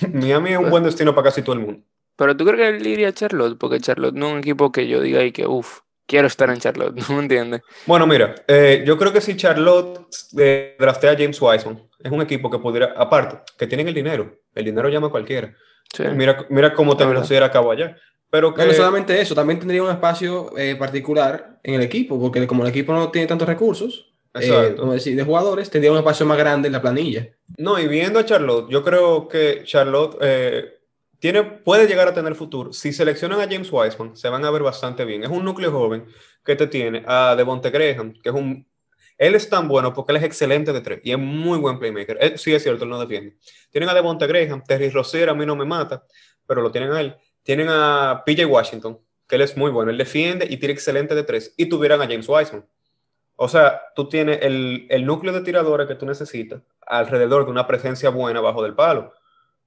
[SPEAKER 1] Miami es un buen destino para casi todo el mundo.
[SPEAKER 3] Pero tú crees que él iría a Charlotte, porque Charlotte no es un equipo que yo diga ahí que, uff, quiero estar en Charlotte, ¿no me entiendes?
[SPEAKER 1] Bueno, mira, eh, yo creo que si Charlotte eh, draftea a James Wiseman, es un equipo que pudiera, aparte, que tienen el dinero, el dinero llama a cualquiera. Mira, mira cómo te a cabo allá. Pero que...
[SPEAKER 4] no solamente eso, también tendría un espacio eh, particular en el equipo, porque como el equipo no tiene tantos recursos, eh, decir, de jugadores, tendría un espacio más grande en la planilla.
[SPEAKER 1] No, y viendo a Charlotte, yo creo que Charlotte puede llegar a tener futuro. Si seleccionan a James Wiseman, se van a ver bastante bien. Es un núcleo joven que te tiene a Devonte Graham, que es un Él es tan bueno porque él es excelente de tres y es muy buen playmaker. Él, sí, es cierto, él no defiende. Tienen a Devonta Graham, Terry Rozier a mí no me mata, pero lo tienen a él. Tienen a PJ Washington, que él es muy bueno, él defiende y tiene excelente de tres. Y tuvieran a James Wiseman. O sea, tú tienes el, el núcleo de tiradores que tú necesitas alrededor de una presencia buena bajo del palo.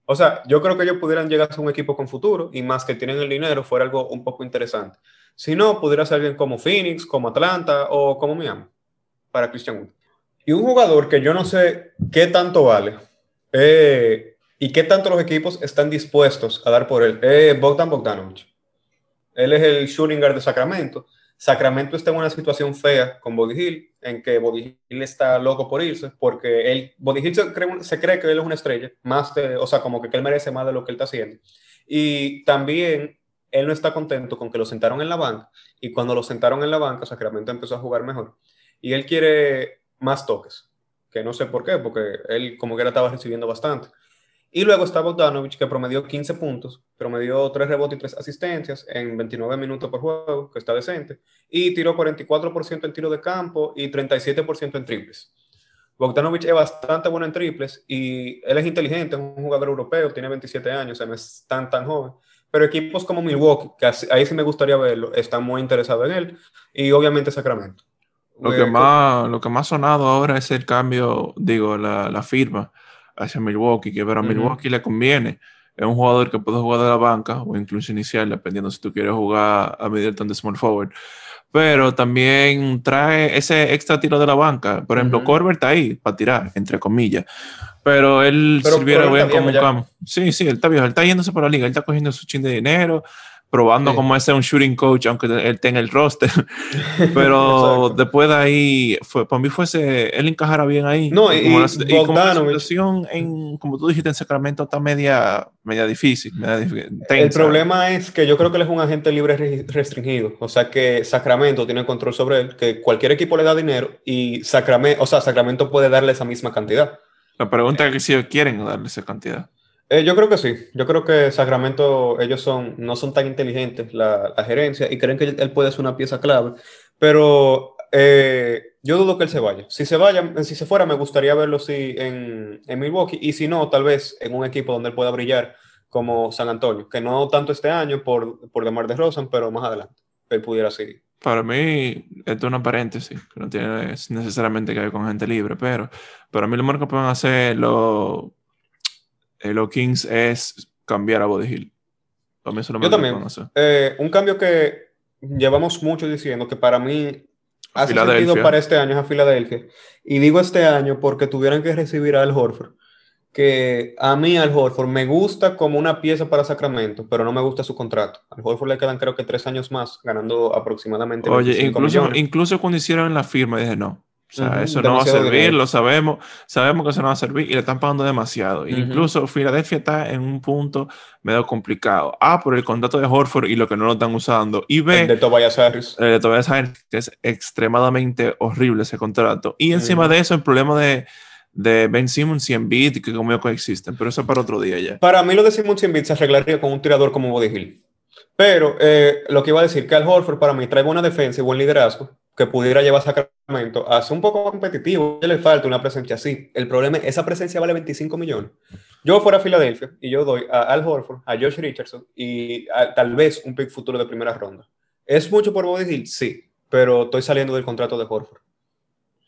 [SPEAKER 1] O sea, yo creo que ellos pudieran llegar a ser un equipo con futuro y más que tienen el dinero fuera algo un poco interesante. Si no, pudiera ser alguien como Phoenix, como Atlanta o como Miami para Christian Wood. Y un jugador que yo no sé qué tanto vale eh, y qué tanto los equipos están dispuestos a dar por él es Bogdan Bogdanovich. Él es el shooting de Sacramento. Sacramento está en una situación fea con Body Hill, en que Body Hill está loco por irse, porque él, Body Hill se cree, que él es una estrella, más de, o sea, como que él merece más de lo que él está haciendo. Y también él no está contento con que lo sentaron en la banca, y cuando lo sentaron en la banca, Sacramento empezó a jugar mejor. Y él quiere más toques, que no sé por qué, porque él como que era estaba recibiendo bastante. Y luego está Bogdanovich, que promedió 15 puntos, promedió 3 rebotes y 3 asistencias en 29 minutos por juego, que está decente, y tiró 44% en tiro de campo y 37% en triples. Bogdanovich es bastante bueno en triples y él es inteligente, es un jugador europeo, tiene 27 años, no es tan, tan joven. Pero equipos como Milwaukee, que ahí sí me gustaría verlo, están muy interesados en él, y obviamente Sacramento.
[SPEAKER 2] Lo que, más, lo que más sonado ahora es el cambio, digo, la, la firma hacia Milwaukee, que pero a Milwaukee le conviene. Es un jugador que puede jugar de la banca o incluso inicial, dependiendo si tú quieres jugar a Middleton de small forward. Pero también trae ese extra tiro de la banca. Por ejemplo, Corbett está ahí para tirar, entre comillas. Pero él sirviera bien como un campo. Sí, sí, él está viejo. Él está yéndose por la liga. Él está cogiendo su chin de dinero probando cómo es un shooting coach, aunque él tenga el roster. Pero después de ahí, fue, para mí fuese, él encajara bien ahí.
[SPEAKER 1] No, y,
[SPEAKER 2] como la, y como la situación, en, como tú dijiste, en Sacramento está media, media difícil.
[SPEAKER 1] el problema es que yo creo que él es un agente libre restringido. O sea que Sacramento tiene control sobre él, que cualquier equipo le da dinero y Sacramento, o sea, Sacramento puede darle esa misma cantidad.
[SPEAKER 2] La pregunta es que si quieren darle esa cantidad.
[SPEAKER 1] Eh, yo creo que sí. Yo creo que Sacramento, ellos son, no son tan inteligentes, la, gerencia, y creen que él puede ser una pieza clave. Pero eh, yo dudo que él se vaya. Si se vaya, si se fuera, me gustaría verlo sí, en, en, Milwaukee. Y si no, tal vez en un equipo donde él pueda brillar, como San Antonio. Que no tanto este año por, por Demar de Rosan, pero más adelante. Él pudiera seguir.
[SPEAKER 2] Para mí, esto es una paréntesis, que no tiene necesariamente que ver con gente libre, pero para mí lo más que pueden hacer los los Kings es cambiar a Body Hill.
[SPEAKER 1] Yo también. Eh, un cambio que llevamos mucho diciendo que para mí ha sentido para este año es a Filadelfia. Y digo este año porque tuvieran que recibir a Al Horford. Que a mí Al Horford me gusta como una pieza para Sacramento, pero no me gusta su contrato. Al Horford le quedan creo que tres años más, ganando aproximadamente.
[SPEAKER 2] Oye, incluso, incluso cuando hicieron la firma, dije no, o sea, eso no va a servir, lo sabemos, sabemos que eso no va a servir y le están pagando demasiado. Incluso Filadelfia está en un punto medio complicado. A, por el contrato de Horford y lo que no lo están usando. Y B,
[SPEAKER 1] el de Tobias Harris.
[SPEAKER 2] El de Tobias Harris, que es extremadamente horrible ese contrato. Y encima de eso, el problema de, de Ben Simmons y Embiid, que como coexisten, pero eso es para otro día ya.
[SPEAKER 1] Para mí lo de Simmons y Embiid se arreglaría con un tirador como Body Hill. Pero eh, lo que iba a decir, que Al Horford para mí trae buena defensa y buen liderazgo que pudiera llevar Sacramento a ser un poco competitivo. le falta una presencia así. El problema es esa presencia vale 25 millones. Yo fuera a Filadelfia y yo doy a Al Horford, a Josh Richardson y tal vez un pick futuro de primera ronda. ¿Es mucho por Body Hill? Sí, pero estoy saliendo del contrato de Horford.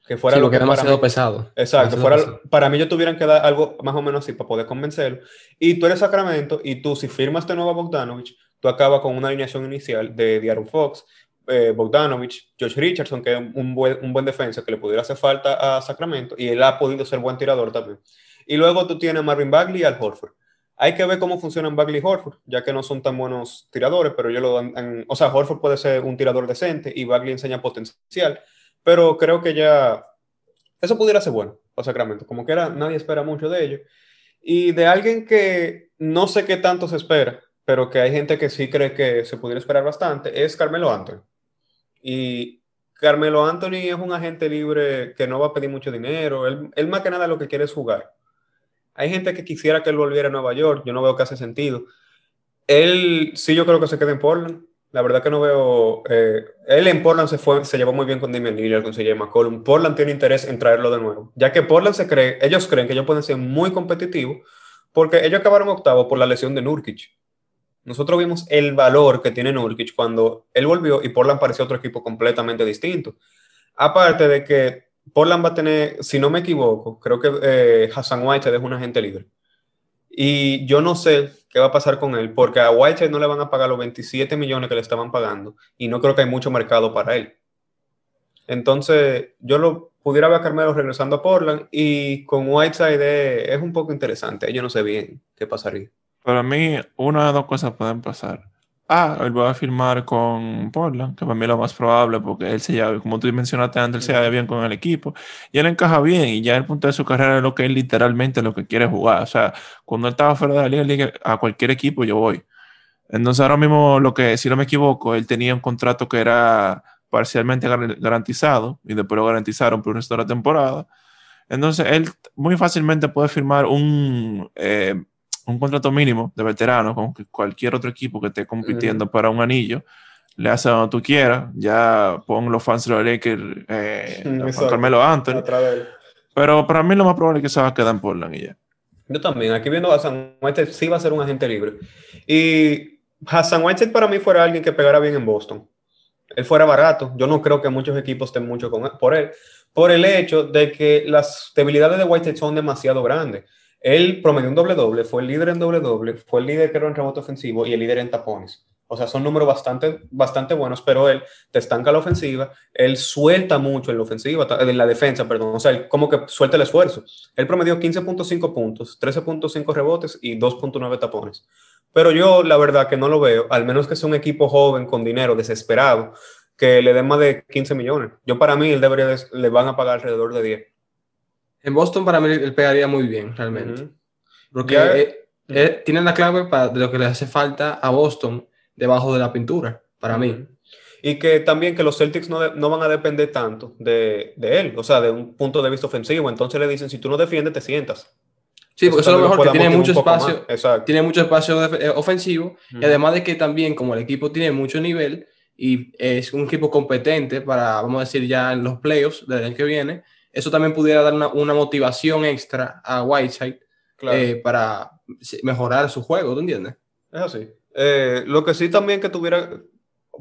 [SPEAKER 4] Que fuera lo que demasiado pesado.
[SPEAKER 1] Exacto, fuera, para mí yo tuvieran que dar algo más o menos así para poder convencerlo. Y tú eres Sacramento y tú si firmas de nuevo a Bogdanovich, tú acabas con una alineación inicial de Diaron Fox, eh, Bogdanovich, Josh Richardson, que es un buen, un defensa que le pudiera hacer falta a Sacramento, y él ha podido ser buen tirador también. Y luego tú tienes a Marvin Bagley y al Horford. Hay que ver cómo funcionan Bagley y Horford, ya que no son tan buenos tiradores, pero yo lo dan. O sea, Horford puede ser un tirador decente y Bagley enseña potencial, pero creo que ya. Eso pudiera ser bueno para Sacramento. Como que era, nadie espera mucho de ellos. Y de alguien que no sé qué tanto se espera, pero que hay gente que sí cree que se pudiera esperar bastante, es Carmelo Anthony. Y Carmelo Anthony es un agente libre que no va a pedir mucho dinero. Él, más que nada lo que quiere es jugar. Hay gente que quisiera que él volviera a Nueva York. Yo no veo que hace sentido. Él sí, yo creo que se quede en Portland. La verdad que no veo. Eh, él en Portland se, fue, se llevó muy bien con Damian Lillard, con CJ McCollum. Portland tiene interés en traerlo de nuevo, ya que Portland se cree, ellos creen que ellos pueden ser muy competitivos porque ellos acabaron octavo por la lesión de Nurkic. Nosotros vimos el valor que tiene Nurkic cuando él volvió y Portland parecía otro equipo completamente distinto. Aparte de que Portland va a tener, si no me equivoco, creo que eh, Hassan White se deja un agente libre. Y yo no sé qué va a pasar con él, porque a Whitehead no le van a pagar los 27 millones que le estaban pagando y no creo que hay mucho mercado para él. Entonces, yo lo pudiera ver a Carmelo regresando a Portland y con Whiteside es un poco interesante. Yo no sé bien qué pasaría.
[SPEAKER 2] Para mí, una de dos cosas pueden pasar ah, él va a firmar con Portland, que para mí es lo más probable, porque él se lleva, como tú mencionaste antes, él se lleva bien con el equipo y él encaja bien. Y ya el punto de su carrera es lo que él literalmente lo que quiere jugar. O sea, cuando él estaba fuera de la liga, a cualquier equipo yo voy. Entonces, ahora mismo, lo que, si no me equivoco, él tenía un contrato que era parcialmente garantizado y después lo garantizaron por el resto de la temporada. Entonces, él muy fácilmente puede firmar un. Eh, un contrato mínimo de veterano con cualquier otro equipo que esté compitiendo para un anillo, le hace donde tú quieras, ya pon los fans de los Lakers, eh, Carmelo Anthony. Pero para mí lo más probable es que se va a quedar en Portland y ya.
[SPEAKER 1] Yo también, aquí viendo a Hassan Whiteside, sí va a ser un agente libre. Y Hassan Whiteside para mí fuera alguien que pegara bien en Boston. Él fuera barato. Yo no creo que muchos equipos estén mucho con por él. Por el hecho de que las debilidades de Whiteside son demasiado grandes. Él promedió un doble doble, fue el líder en doble doble, fue el líder que era en rebote ofensivo y el líder en tapones. O sea, son números bastante, bastante buenos, pero él te estanca la ofensiva, él suelta mucho en la ofensiva, en la defensa, perdón, o sea, él como que suelta el esfuerzo. Él promedió 15.5 puntos, 13.5 rebotes y 2.9 tapones. Pero yo la verdad que no lo veo, al menos que sea un equipo joven con dinero, desesperado, que le den más de 15 millones. Yo para mí él debería le van a pagar alrededor de 10.
[SPEAKER 4] En Boston para mí él pegaría muy bien, realmente. Porque tiene la clave para de lo que le hace falta a Boston debajo de la pintura, para mí.
[SPEAKER 1] Y que también que los Celtics no, no van a depender tanto de, de, él, o sea, de un punto de vista ofensivo. Entonces le dicen, si tú no defiendes, te sientas.
[SPEAKER 4] Sí, porque eso, es lo mejor, que tiene mucho espacio, tiene mucho espacio eh, ofensivo y además de que también como el equipo tiene mucho nivel y es un equipo competente para, vamos a decir, ya en los playoffs del año que viene, eso también pudiera dar una, motivación extra a Whiteside eh, para mejorar su juego, ¿tú entiendes?
[SPEAKER 1] Es así. Eh, lo que sí también que tuviera,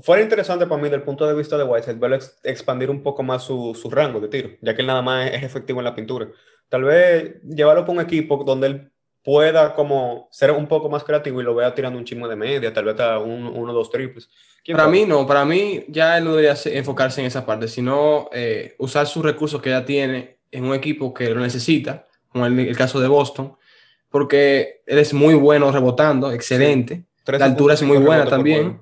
[SPEAKER 1] fuera interesante para mí desde el punto de vista de Whiteside, ver expandir un poco más su, rango de tiro, ya que él nada más es efectivo en la pintura. Tal vez llevarlo para un equipo donde él pueda como ser un poco más creativo y lo vea tirando un chismo de media, tal vez a un, uno o dos triples.
[SPEAKER 4] Para mí no, para mí ya él no debería enfocarse en esa parte, sino eh, usar sus recursos que ya tiene en un equipo que lo necesita, como el, el caso de Boston, porque él es muy bueno rebotando, excelente. La altura es muy buena también.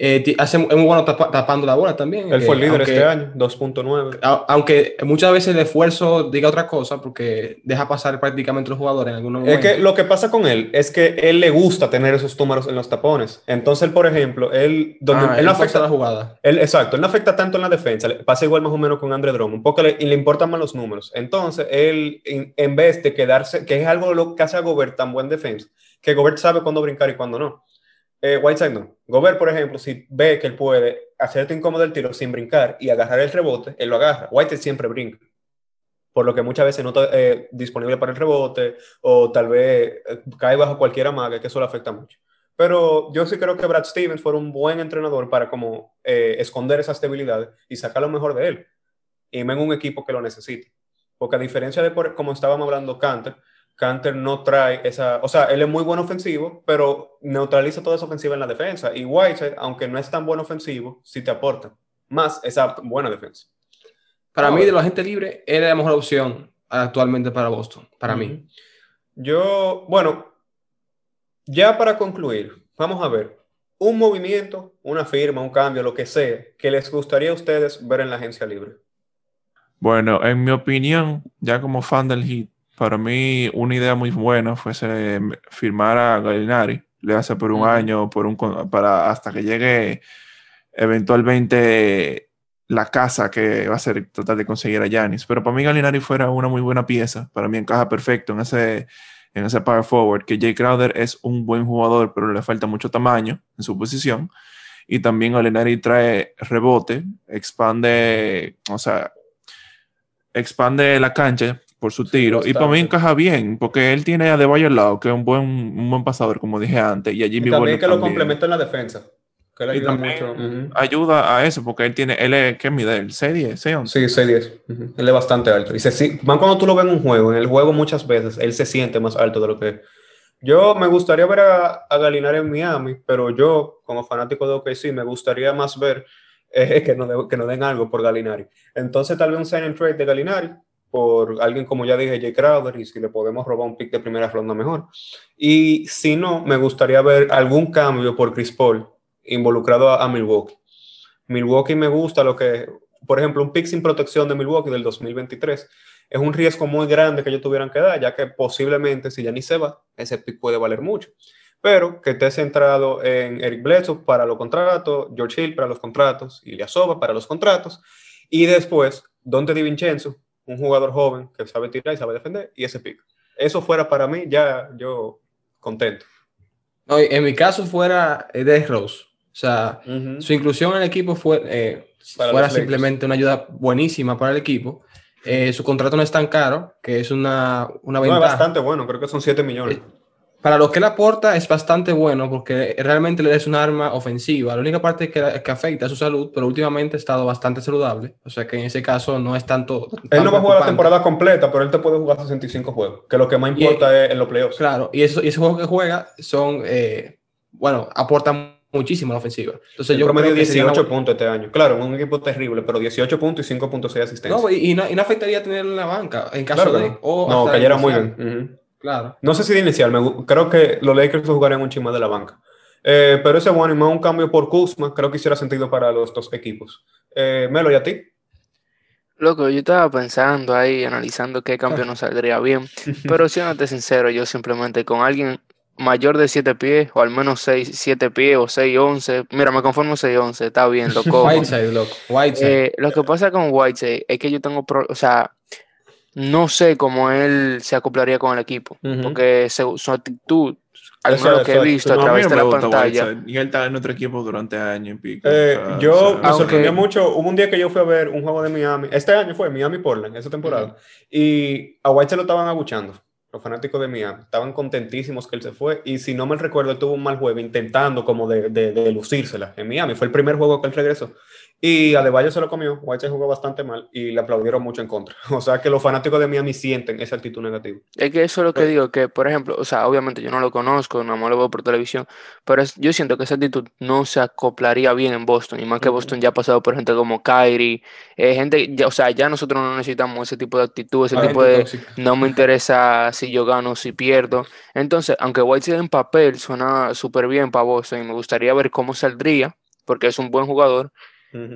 [SPEAKER 4] Eh, hace, es muy bueno tapando la bola también.
[SPEAKER 1] Él fue el líder este año, 2.9.
[SPEAKER 4] Aunque muchas veces el esfuerzo diga otra cosa porque deja pasar prácticamente los jugadores en algunos
[SPEAKER 1] momentos. Es que lo que pasa con él es que él le gusta tener esos números en los tapones. Entonces, por ejemplo, él, donde
[SPEAKER 4] ah, él, no afecta la jugada.
[SPEAKER 1] Él, exacto, él no afecta tanto en la defensa. Pasa igual más o menos con Andre Drummond, porque le, y le importan más los números. Entonces, él, en, vez de quedarse, que es algo lo que hace a Gobert tan buen defensa, que Gobert sabe cuándo brincar y cuándo no. Eh, Whiteside no. Gobert, por ejemplo, si ve que él puede hacerte incómodo el tiro sin brincar y agarrar el rebote, él lo agarra. Whiteside siempre brinca. Por lo que muchas veces no está eh, disponible para el rebote o tal vez eh, cae bajo cualquier amague, que eso le afecta mucho. Pero yo sí creo que Brad Stevens fue un buen entrenador para como esconder esas debilidades y sacar lo mejor de él. Y en un equipo que lo necesite. Porque a diferencia de, por, como estábamos hablando, Canter, Canter no trae esa, o sea, él es muy buen ofensivo, pero neutraliza toda esa ofensiva en la defensa. Y Whiteside, aunque no es tan buen ofensivo, sí te aporta más esa buena defensa.
[SPEAKER 4] Para mí, de la gente libre, era la mejor opción actualmente para Boston, para mí.
[SPEAKER 1] Yo, bueno, ya para concluir, vamos a ver, un movimiento, una firma, un cambio, lo que sea, que les gustaría a ustedes ver en la agencia libre.
[SPEAKER 2] Bueno, en mi opinión, ya como fan del Heat, para mí una idea muy buena fuese firmar a Gallinari, le hace por un año, por un, para hasta que llegue eventualmente la casa que va a ser tratar de conseguir a Yanis. Pero para mí Gallinari fuera una muy buena pieza, para mí encaja perfecto en ese, en ese power forward, que Jay Crowder es un buen jugador, pero le falta mucho tamaño en su posición. y también Galinari trae rebote, expande, o sea, expande la cancha por su tiro. y para mí encaja bien, porque él tiene a De al lado, que es un buen, un buen pasador, como dije antes. Y, allí
[SPEAKER 1] y también que lo complementa en la defensa. Que le ayuda mucho.
[SPEAKER 2] Ayuda a eso, porque él tiene, él es, ¿qué mide? ¿El 6'10? 6'11?
[SPEAKER 1] Sí, 6'10. Él es bastante alto. Y se, van cuando tú lo ves en un juego, en el juego muchas veces, él se siente más alto de lo que yo me gustaría ver a, a Galinari en Miami, pero yo, como fanático de OKC, me gustaría más ver eh, que, no que no den algo por Galinari. Entonces, tal vez un sign and trade de Galinari por alguien como ya dije, Jay Crowder, y si le podemos robar un pick de primera ronda, mejor. Y si no, me gustaría ver algún cambio por Chris Paul involucrado a, Milwaukee. Milwaukee me gusta lo que, por ejemplo, un pick sin protección de Milwaukee del 2023 es un riesgo muy grande que ellos tuvieran que dar, ya que posiblemente si ya ni se va, ese pick puede valer mucho. Pero que esté centrado en Eric Bledsoe para los contratos, George Hill para los contratos, Soba para los contratos, y después Dante DiVincenzo, un jugador joven que sabe tirar y sabe defender, y ese pick. Eso fuera para mí ya yo contento.
[SPEAKER 4] No, en mi caso fuera de Rose. O sea, su inclusión en el equipo fue, eh, fuera simplemente una ayuda buenísima para el equipo. Eh, su contrato no es tan caro, que es una, una ventaja.
[SPEAKER 1] No, es bastante bueno, creo que son 7 millones. Eh,
[SPEAKER 4] para lo que él aporta es bastante bueno porque realmente le es un arma ofensiva. La única parte que, que, afecta a su salud, pero últimamente ha estado bastante saludable. O sea que en ese caso no es tanto.
[SPEAKER 1] Él no va a jugar la temporada completa, pero él te puede jugar 65 juegos, que lo que más importa es en los playoffs.
[SPEAKER 4] Claro, y, eso, y esos juegos que juega son, eh, bueno, aportan muchísimo la ofensiva.
[SPEAKER 1] Entonces yo promedio 18 puntos este año. Claro, un equipo terrible, pero 18 puntos y 5.6 asistencias.
[SPEAKER 4] No, y, no, y, no, afectaría tenerlo en la banca en caso de...
[SPEAKER 1] No, cayera muy bien.
[SPEAKER 4] Claro.
[SPEAKER 1] No sé si de inicial, me, creo que los Lakers jugarían un chima de la banca. Eh, pero ese bueno y más un cambio por Kuzma, creo que hiciera sentido para los dos equipos. Eh, Melo, ¿y a ti?
[SPEAKER 3] Loco, yo estaba pensando ahí, analizando qué cambio nos saldría bien, pero siéndote sincero, yo simplemente con alguien mayor de 7 pies, o al menos 6, 7 pies, o 6, 11. Mira, me conformo 6, 11, está bien, loco.
[SPEAKER 4] Whiteside, loco. Whiteside.
[SPEAKER 3] Eh, lo que pasa con Whiteside es que yo tengo, o sea, no sé cómo él se acoplaría con el equipo, porque su, actitud, al menos lo que he visto a través de la pantalla.
[SPEAKER 2] Y él estaba en otro equipo durante años y pico.
[SPEAKER 1] Eh, yo me sorprendió mucho. Hubo un día que yo fui a ver un juego de Miami. Este año fue Miami-Portland, esa temporada. Y a White se lo estaban abuchando. Los fanáticos de Miami estaban contentísimos que él se fue. Y si no me recuerdo, él tuvo un mal juego intentando como de, de, de lucírsela en Miami. Fue el primer juego que él regresó. Y Adebayo se lo comió, White se jugó bastante mal y le aplaudieron mucho en contra. O sea que los fanáticos de Miami sienten esa actitud negativa.
[SPEAKER 3] Es que eso es lo que digo, que por ejemplo, o sea, obviamente yo no lo conozco, no lo veo por televisión, pero yo siento que esa actitud no se acoplaría bien en Boston, y más que Boston ya ha pasado por gente como Kyrie, eh, gente, o sea, ya nosotros no necesitamos ese tipo de actitud, ese tipo de no me interesa si yo gano, si pierdo. Entonces, aunque White en papel suena súper bien para Boston y me gustaría ver cómo saldría, porque es un buen jugador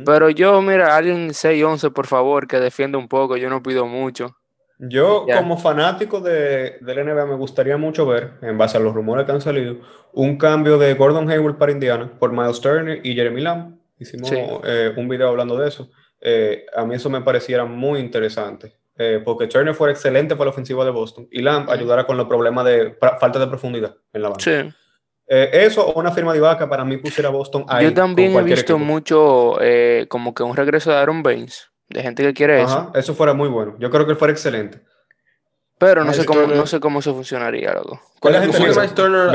[SPEAKER 3] pero yo, mira, alguien 6-11, por favor, que defienda un poco, yo no pido mucho.
[SPEAKER 1] Yo, como fanático de, del NBA, me gustaría mucho ver, en base a los rumores que han salido, un cambio de Gordon Hayward para Indiana por Miles Turner y Jeremy Lamb. Hicimos eh, un video hablando de eso. Eh, a mí eso me pareciera muy interesante, eh, porque Turner fue excelente para la ofensiva de Boston y Lamb ayudara con los problemas de falta de profundidad en la banda.
[SPEAKER 3] Sí.
[SPEAKER 1] Eh, eso o una firma de vaca para mí pusiera Boston ahí.
[SPEAKER 3] Yo también he visto mucho eh, como que un regreso de Aaron Baines, de gente que quiere eso.
[SPEAKER 1] Eso fuera muy bueno. Yo creo que fuera excelente.
[SPEAKER 3] Pero no sé, cómo, no sé cómo eso funcionaría, loco.
[SPEAKER 4] Con la, inclusión de Miles Turner,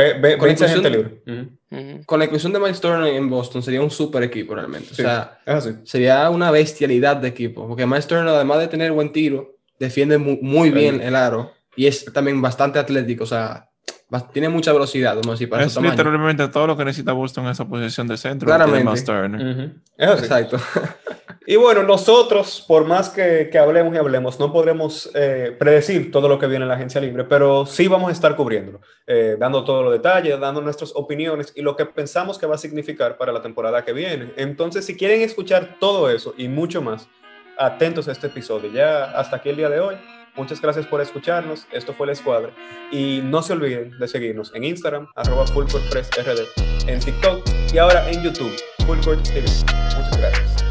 [SPEAKER 4] con, la inclusión de Miles Turner en Boston sería un super equipo realmente. o sea, sería una bestialidad de equipo. Porque Miles Turner, además de tener buen tiro, defiende muy, bien el aro y es también bastante atlético. O sea, tiene mucha velocidad, vamos a decir, para
[SPEAKER 2] es literalmente todo lo que necesita Boston en esa posición de centro.
[SPEAKER 1] Claramente. Exacto. y bueno, nosotros, por más que, que hablemos y hablemos, no podremos eh, predecir todo lo que viene en la agencia libre, pero sí vamos a estar cubriéndolo, eh, dando todos los detalles, dando nuestras opiniones y lo que pensamos que va a significar para la temporada que viene. Entonces, si quieren escuchar todo eso y mucho más, atentos a este episodio. Ya hasta aquí el día de hoy. Muchas gracias por escucharnos. Esto fue La Escuadra. Y no se olviden de seguirnos en Instagram, arroba RD, en TikTok y ahora en YouTube, TV. Muchas gracias.